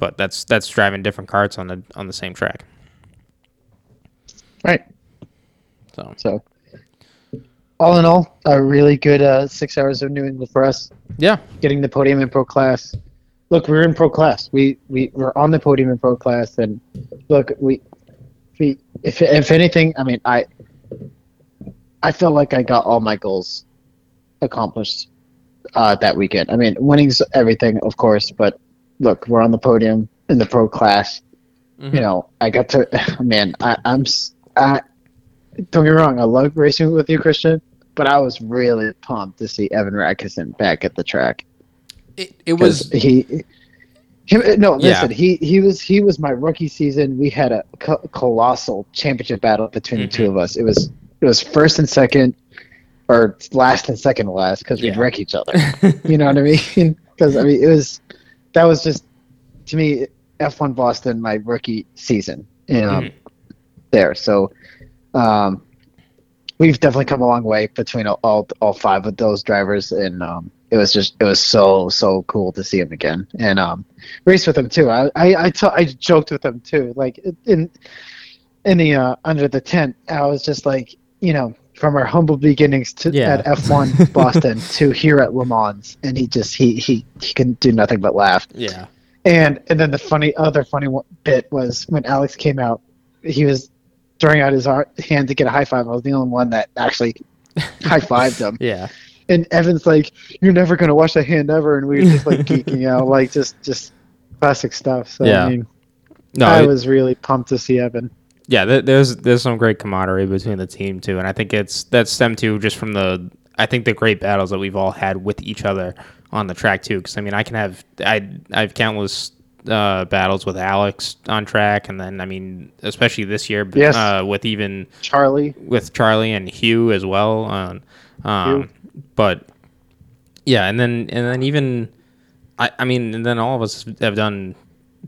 C: but that's that's driving different carts on the on the same track.
B: Right.
C: So
B: So all in all, a really good uh, six hours of New England for us.
C: yeah,
B: Getting the podium in pro class. Look, we're in pro class. We we we're on the podium in pro class, and look, we we if if anything, I mean, I I felt like I got all my goals accomplished uh, that weekend. I mean, winning's everything, of course, but look, we're on the podium in the pro class.
C: Mhm.
B: You know, I got to, man, I, I'm, s- I, don't get me wrong, I love racing with you, Christian, but I was really pumped to see Evan Rackison back at the track.
C: it, it
B: 'Cause
C: was
B: he, him, no,
C: Yeah.
B: listen, he, he was, he was my rookie season. We had a co- colossal championship battle between the two
C: Mhm.
B: of us. It was, it was first and second, or last and second to last, because we'd
C: Yeah.
B: wreck each other. You know what I mean? Because I mean, it was that was just to me F1 Boston my rookie season. You know,
C: Mhm.
B: there. So um, we've definitely come a long way between all all, five of those drivers, and um, it was just it was so so cool to see him again and um, race with him too. I I I, t- I joked with him too, like in in the uh, under the tent. I was just like, you know. From our humble beginnings to
C: Yeah.
B: at F1 Boston to here at Le Mans, and he just he he he can do nothing but laugh.
C: yeah.
B: And and then the funny other funny bit was when Alex came out, he was throwing out his hand to get a high five. I was the only one that actually high fived him.
C: Yeah.
B: And Evan's like, "You're never gonna wash that hand ever," and we were just like geeking out, like just just classic stuff. So
C: Yeah.
B: I mean,
C: No,
B: I
C: it-
B: was really pumped to see Evan.
C: yeah, there- there's there's some great camaraderie between the team too, and I think it's that stemmed to just from the I think the great battles that we've all had with each other on the track too. Because I mean, I can have I I have countless uh, battles with Alex on track, and then I mean, especially this year,
B: Yes.
C: uh, with even
B: Charlie,
C: with Charlie and Hugh as well. Um, um, but yeah, and then and then even I, I mean, and then all of us have done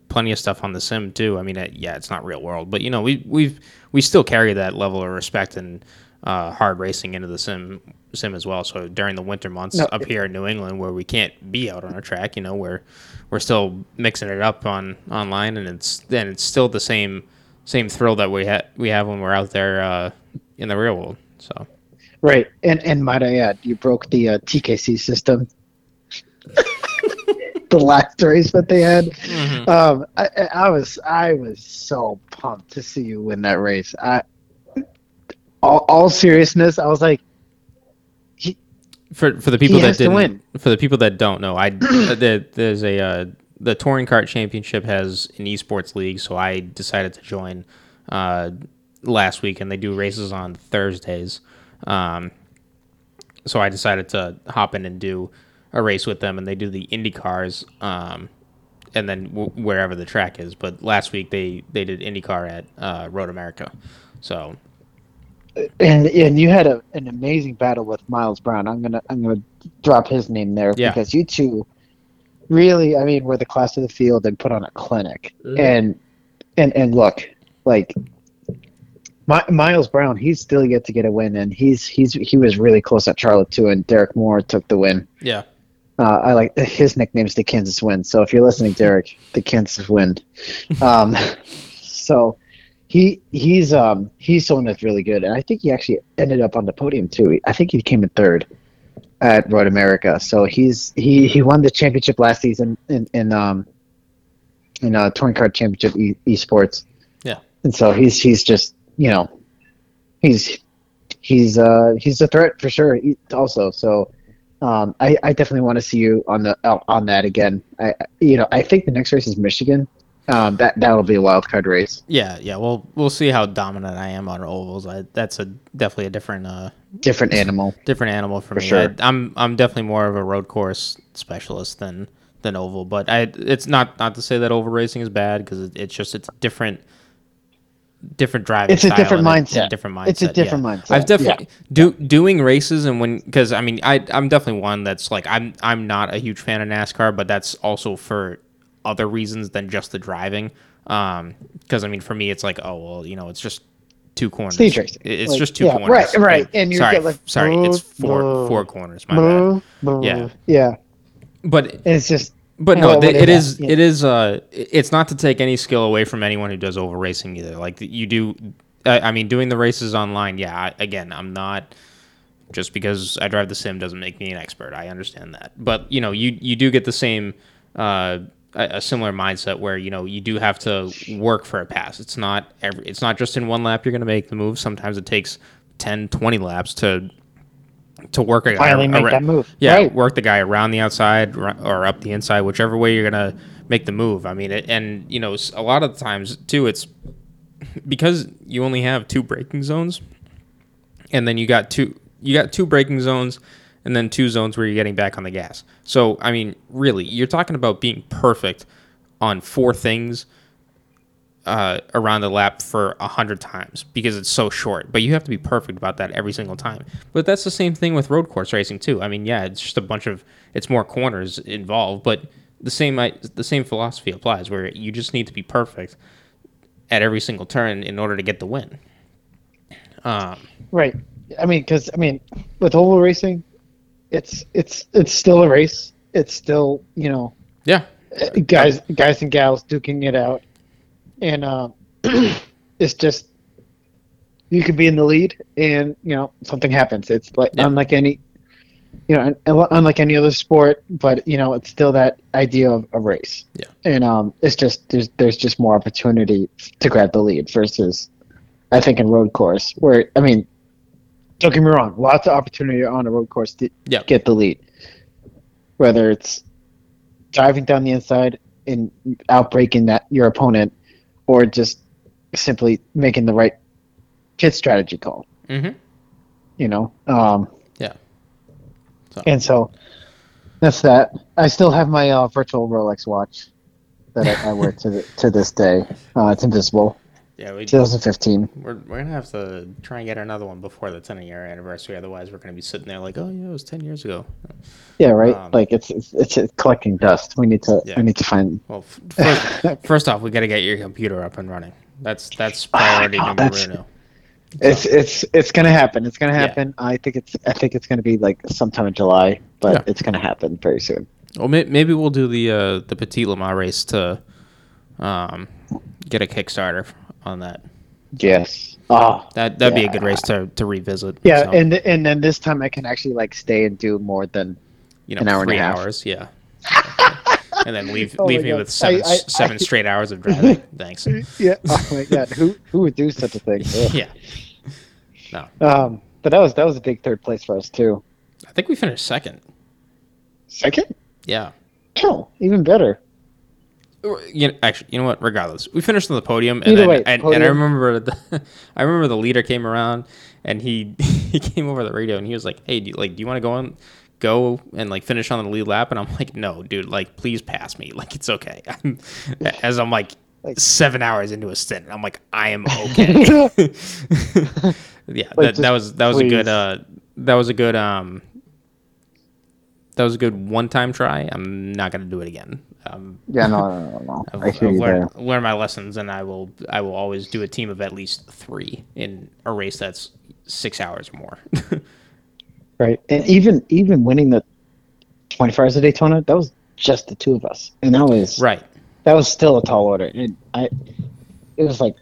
C: plenty of stuff on the sim too. I mean, uh, yeah, it's not real world, but you know, we we've we still carry that level of respect and uh, hard racing into the sim sim as well. So during the winter months
B: No,
C: up here in New England, where we can't be out on a track, you know, we're we're still mixing it up on online, and it's then it's still the same same thrill that we ha- we have when we're out there uh, in the real world. So
B: right? And and might I add, you broke the uh, TKC system. the last race that they had. Um, I, I I was I was so pumped to see you win that race. I, all, all seriousness, I was like,
C: for for the people that didn't, for the people that don't know, I there, there's a uh, the touring kart championship has an esports league, so I decided to join uh, last week, and they do races on Thursdays. Um, so I decided to hop in and do a race with them, and they do the Indy cars, um, and then w- wherever the track is. But last week they they did IndyCar at uh, Road America, so
B: and and you had a, an amazing battle with Miles Brown. I'm gonna I'm gonna drop his name there
C: Yeah.
B: because you two really, I mean, were the class of the field and put on a clinic.
C: Mhm.
B: And and and look, like My, Miles Brown, he's still yet to get a win, and he's he's he was really close at Charlotte too. And Derek Moore took the win.
C: Yeah.
B: Uh, I like his nickname is the Kansas Wind. So if you're listening, Derek, the Kansas Wind. Um, so he he's um he's someone that's really good, and I think he actually ended up on the podium too. I think he came in third at Road America. So he's he he won the championship last season in in um in uh touring kart championship e- esports.
C: Yeah.
B: and so he's he's just you know he's he's uh he's a threat for sure also so um i i definitely want to see you on the on that again I- you know i think the next race is michigan um that that'll be a wild card race
C: Yeah, yeah. Well, we'll see how dominant I am on ovals. I, that's a definitely a different uh
B: different animal
C: different animal for,
B: For
C: me.
B: sure.
C: I, I'm I'm definitely more of a road course specialist than than oval. But I it's not not to say that oval racing is bad because it, it's just it's different different driving.
B: It's a
C: style
B: different
C: and a
B: mindset.
C: different mindset.
B: It's a different
C: yeah.
B: mindset,
C: I've definitely do doing races and when because I mean I I'm definitely one that's like I'm I'm not a huge fan of NASCAR, but that's also for other reasons than just the driving. Um, because I mean for me it's like oh well you know it's just two corners.
B: Stage racing.
C: It's
B: Like,
C: just two
B: yeah,
C: corners.
B: right, right. And you
C: sorry,
B: get, like,
C: sorry, it's four
B: blah,
C: four corners. My bad.
B: Blah,
C: Yeah.
B: yeah
C: But
B: it's just
C: but no,
B: what
C: th-
B: is
C: it is
B: Yeah.
C: it is uh it's not to take any skill away from anyone who does oval racing either. Like you do, I, I mean, doing the races online. Yeah, I, again, I'm not just because I drive the sim doesn't make me an expert. I understand that, but you know, you you do get the same. Uh, a a similar mindset where you know you do have to work for a pass. It's not every. It's not just in one lap you're going to make the move. Sometimes it takes 10, 20 laps to to work a guy
B: Finally make
C: ar-
B: that move.
C: Yeah,
B: Right.
C: work the guy around the outside or up the inside, whichever way you're gonna make the move. I mean, it, and you know, a lot of the times too, it's because you only have two braking zones, and then you got two you got two braking zones, and then two zones where you're getting back on the gas. So I mean, really, you're talking about being perfect on four things uh, around the lap for a hundred times because it's so short. But you have to be perfect about that every single time. But that's the same thing with road course racing too. I mean, yeah, it's just a bunch of it's more corners involved, but the same the same philosophy applies where you just need to be perfect at every single turn in order to get the win. Um,
B: Right. I mean, because I mean, with oval racing, it's it's it's still a race. It's still you know
C: yeah,
B: guys guys and gals duking it out, and uh, it's just you could be in the lead, and you know something happens. It's like
C: Yeah.
B: unlike any you know unlike any other sport, but you know it's still that idea of a race.
C: Yeah.
B: And um, it's just there's there's just more opportunity to grab the lead versus I think in road course where I mean don't get me wrong, lots of opportunity on a road course to
C: Yeah.
B: get the lead. Whether it's driving down the inside and outbreaking that your opponent, or just simply making the right pit strategy call.
C: mm-hmm.
B: You know, um,
C: yeah, So-
B: and so that's that. I still have my uh, virtual Rolex watch that I, I wear to the, to this day. Uh, it's invisible.
C: Yeah. We,
B: 2015.
C: we're, we're gonna have to try and get another one before the 10 year anniversary. Otherwise, we're gonna be sitting there like, oh yeah, it was 10 years ago.
B: Yeah, right.
C: Um,
B: like it's, it's it's collecting dust. We need to
C: Yeah.
B: we need to find.
C: Well, first, first off, we got to get your computer up and running. That's that's priority
B: know,
C: number
B: that's-
C: uno.
B: It's it's it's gonna happen. It's gonna
C: Yeah.
B: happen. I think it's I think it's gonna be like sometime in July, but
C: Yeah.
B: it's gonna happen very soon.
C: Well, may- maybe we'll do the uh, the Petit Le Mans race to um, get a Kickstarter on that.
B: Yes. Oh.
C: That that'd be a good race to, to revisit.
B: Yeah,
C: So,
B: and and then this time I can actually like stay and do more than
C: you know,
B: an hour and a
C: three hours, yeah. and then leave
B: Oh
C: leave me
B: God.
C: with seven
B: I- I-
C: seven
B: I-
C: straight hours of driving. Thanks.
B: yeah. Oh my god, who who would do such a thing?
C: Yeah. No,
B: Um, but that was that was a big third place for us too.
C: I think we finished second.
B: Second?
C: Yeah.
B: Oh, even better.
C: You know, actually, you know what? Regardless, we finished on the podium, and
B: Either
C: then,
B: way,
C: and, and I remember the, I remember the leader came around, and he he came over the radio, and he was like, "Hey, do you, like, do you want to go on, go and like finish on the lead lap?" And I'm like, "No, dude, like, please pass me. Like, it's okay." I'm, as I'm like,
B: Like-
C: seven hours into a stint, I'm like, I am okay. yeah,
B: Like,
C: that, that was that was a good uh that was a good um that was a good one time try. I'm not gonna do it again. Um,
B: Yeah, no, no, no, no.
C: I've,
B: I
C: I've
B: hear you there.
C: learned, learned my lessons, and I will I will always do a team of at least three in a race that's six hours or more.
B: Right, and even even winning the 24 hours of Daytona, that was just the two of us, and that was
C: right.
B: that was still a tall order. And I, it was like,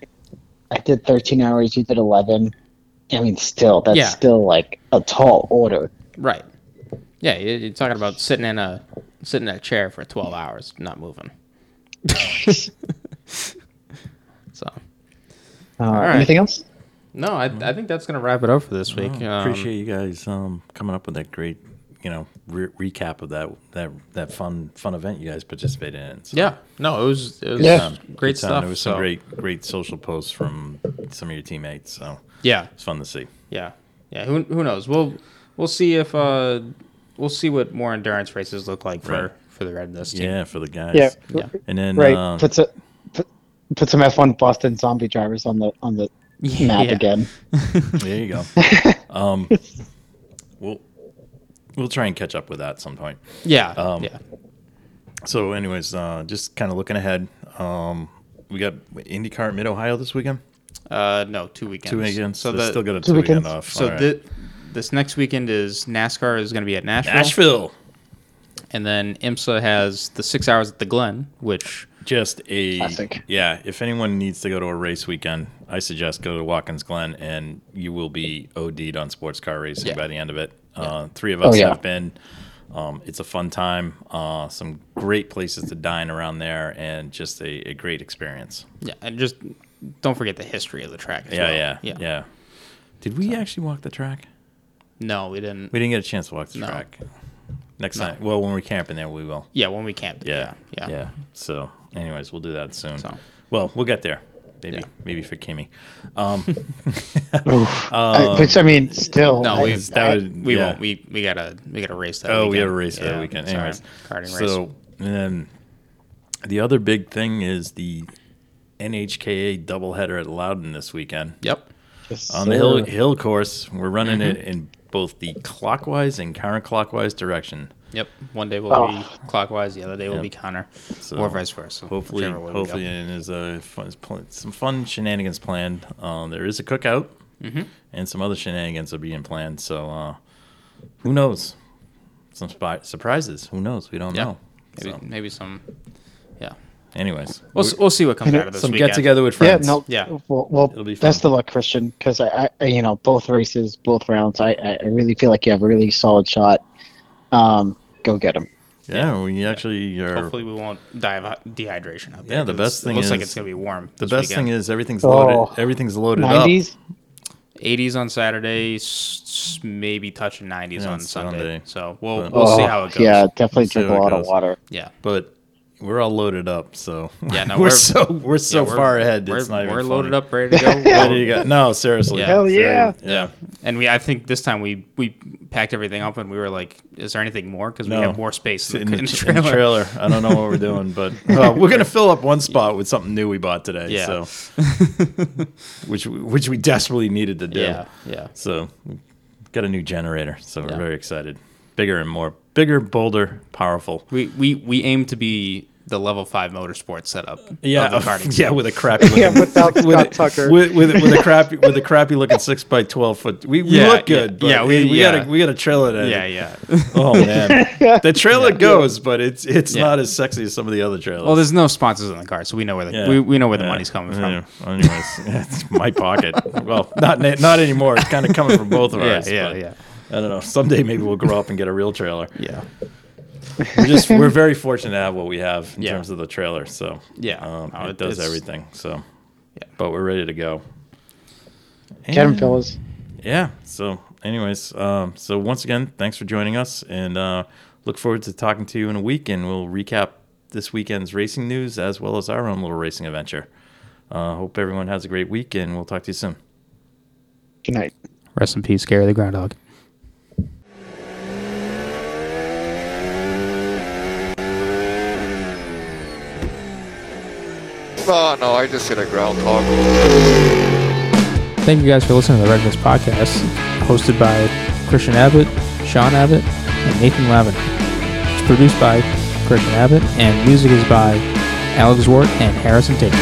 B: I did 13 hours, you did 11. I mean, still, that's
C: Yeah.
B: still like a tall order.
C: Right. Yeah, you- you're talking about sitting in a sitting in a chair for 12 hours, not moving. so
B: Uh,
C: right.
B: Anything else?
C: no, I, I think that's gonna wrap it up for this week.
A: Oh,
C: Um,
A: appreciate you guys um, coming up with that great, you know, re- recap of that that that fun fun event you guys participated in. So,
C: Yeah, no, it was it was
B: Yeah.
C: great
A: good time.
C: stuff.
A: There was some great great social posts from some of your teammates, so
C: Yeah,
A: it's fun to see.
C: yeah, yeah. Who who knows? We'll we'll see if uh we'll see what more endurance races look like for
A: Right.
C: for the Red Dust.
A: Yeah, for the guys.
B: Yeah,
C: Yeah.
A: and then
B: right.
A: uh,
B: put, a, put put some F1 Boston zombie drivers on the on the map again.
A: there you go. um, we'll we'll try and catch up with that at some point.
C: Yeah,
A: Um,
C: yeah.
A: So, anyways, uh, just kind of looking ahead. Um, we got IndyCar Mid Ohio this weekend.
C: Uh, no, two weekends.
A: Two weekends.
C: So
A: So
C: the,
A: still got a
B: Two
A: two weekend off.
C: so
A: All right.
C: thi- this next weekend is NASCAR is going to be at Nashville,
A: Nashville.
C: and then IMSA has the six hours at the Glen, which
A: Just a
B: Classic.
A: yeah. If anyone needs to go to a race weekend, I suggest go to Watkins Glen, and you will be OD'd on sports car racing
C: Yeah.
A: by the end of it. Uh, three of us
B: Oh, yeah.
A: have been. Um, it's a fun time. Uh, some great places to dine around there, and just a, a great experience.
C: yeah, and just don't forget the history of the track. As
A: Yeah,
C: well.
A: yeah,
C: yeah,
A: yeah, Did we actually walk the track?
C: No, we didn't.
A: We didn't get a chance to walk the
C: No.
A: track. Next time, well, when we're camping there, we will.
C: yeah, when we camp.
A: Yeah,
C: yeah,
A: yeah. So, anyways, we'll do that soon.
C: So.
A: Well, we'll get there. Maybe,
C: Yeah.
A: maybe for Kimmy. Um,
B: I, which I mean, still,
C: No,
B: I-
C: we
A: that
B: I-
A: would-
C: we
A: yeah.
C: won't. We we gotta we gotta race that.
A: oh,
C: weekend.
A: we gotta race
C: Yeah,
A: that weekend.
C: sorry,
A: Anyways,
C: karting race.
A: so and then the other big thing is the NHKA doubleheader at Loudon this weekend.
C: Yep.
B: Yes,
A: On the hill hill course, we're running it
C: Mm-hmm.
A: in both the clockwise and counterclockwise direction.
C: Yep. One day will
B: Oh.
C: be clockwise, the other day will
A: Yep.
C: be counter,
A: So,
C: or vice versa.
A: Hopefully,
C: whichever way we go.
A: hopefully, and there's a fun, some fun shenanigans planned. Um, there is a cookout,
C: Mm-hmm.
A: and some other shenanigans are being planned. So, uh, who knows? Some spy- surprises. Who knows? We don't
C: Yeah.
A: know.
C: Maybe
A: So,
C: maybe some. Yeah.
A: anyways,
C: We'll, we'll see what comes
B: You
C: out of this
A: some
C: weekend.
A: get together with friends.
B: Yeah,
A: friends.
B: no,
C: Yeah.
B: Well, well
A: It'll be
B: best of luck, Christian, because I, I, you know, both races, both rounds, I, I I really feel like you have a really solid shot. Um, go get them.
A: Yeah, we actually are.
C: Hopefully, we won't die of dehydration out there.
A: Yeah, the best
C: it
A: thing
C: looks like it's gonna be warm.
A: the
C: this
A: best
C: weekend.
A: thing is everything's
B: Oh,
A: loaded. Everything's loaded up.
B: Nineties.
C: 80s on Saturday, s- s- maybe touching 90s
A: Yeah,
C: on Sunday.
A: Sunday.
C: So we'll
A: But-
C: we'll see
B: Oh,
C: how it goes.
B: Yeah, definitely
A: See
B: drink a lot of water.
C: yeah.
A: But we're all loaded up, so
C: Yeah, no,
A: we're,
C: we're-
A: so we're so
C: Yeah, we're-
A: far ahead.
C: We're,
A: It's not
C: we're loaded
A: funny.
C: up, ready to go.
A: Ready to go. No, seriously.
C: Yeah.
B: Hell yeah.
A: Yeah.
C: And we, I think this time we we packed everything up and we were like, "Is there anything more?" Because we have more space in,
A: in,
C: the,
A: the,
C: in the
A: in
C: trailer.
A: the trailer. I don't know what we're doing, but well, we're gonna fill up one spot with something new we bought today.
C: Yeah.
A: So, which we- which we desperately needed to do.
C: Yeah, yeah,
A: So, got a new generator. So we're very excited. Bigger and more bigger, bolder, powerful.
C: we we we aim to be the level five motorsports setup.
A: Yeah,
C: of the karting
A: yeah, with a crappy looking,
B: Yeah, without
A: with,
B: Scott
A: a-
B: Tucker.
A: with, with, with a crappy with a crappy looking six by twelve foot. We, we
C: Yeah,
A: look good,
C: yeah,
A: but
C: yeah, we-
A: we,
C: yeah.
A: gotta we gotta trailer that.
C: yeah, yeah.
A: Oh man, the trailer goes, but it's it's
C: Yeah.
A: not as sexy as some of the other trailers.
C: Well, there's no sponsors on the car, so we know where the
A: Yeah.
C: we, we know where the money's coming from.
A: Yeah. Anyways, yeah, it's my pocket. Well, not not anymore. It's kind of coming from both of
C: Yeah, yeah,
A: but
C: yeah,
A: I don't know. Someday maybe we'll grow up and get a real trailer.
C: yeah.
A: We're just we're very fortunate to have what we have in
C: Yeah.
A: terms of the trailer. So
C: Yeah.
A: um,
C: No,
A: it
C: it-
A: does everything. So
C: Yeah.
A: but we're ready to go.
B: Get them, fellas.
A: Yeah. So, anyways, um, so once again, thanks for joining us, and uh, look forward to talking to you in a week, and we'll recap this weekend's racing news as well as our own little racing adventure. Uh, hope everyone has a great week, and we'll talk to you soon.
B: Good night.
C: Rest in peace, Gary the Groundhog.
D: Oh no, I just hit a groundhog.
C: thank you guys for listening to the Red Mist Podcast, hosted by Christian Abbott, Sean Abbott, and Nathan Lavin. It's produced by Christian Abbott, and music is by Alex Wart and Harrison Tate.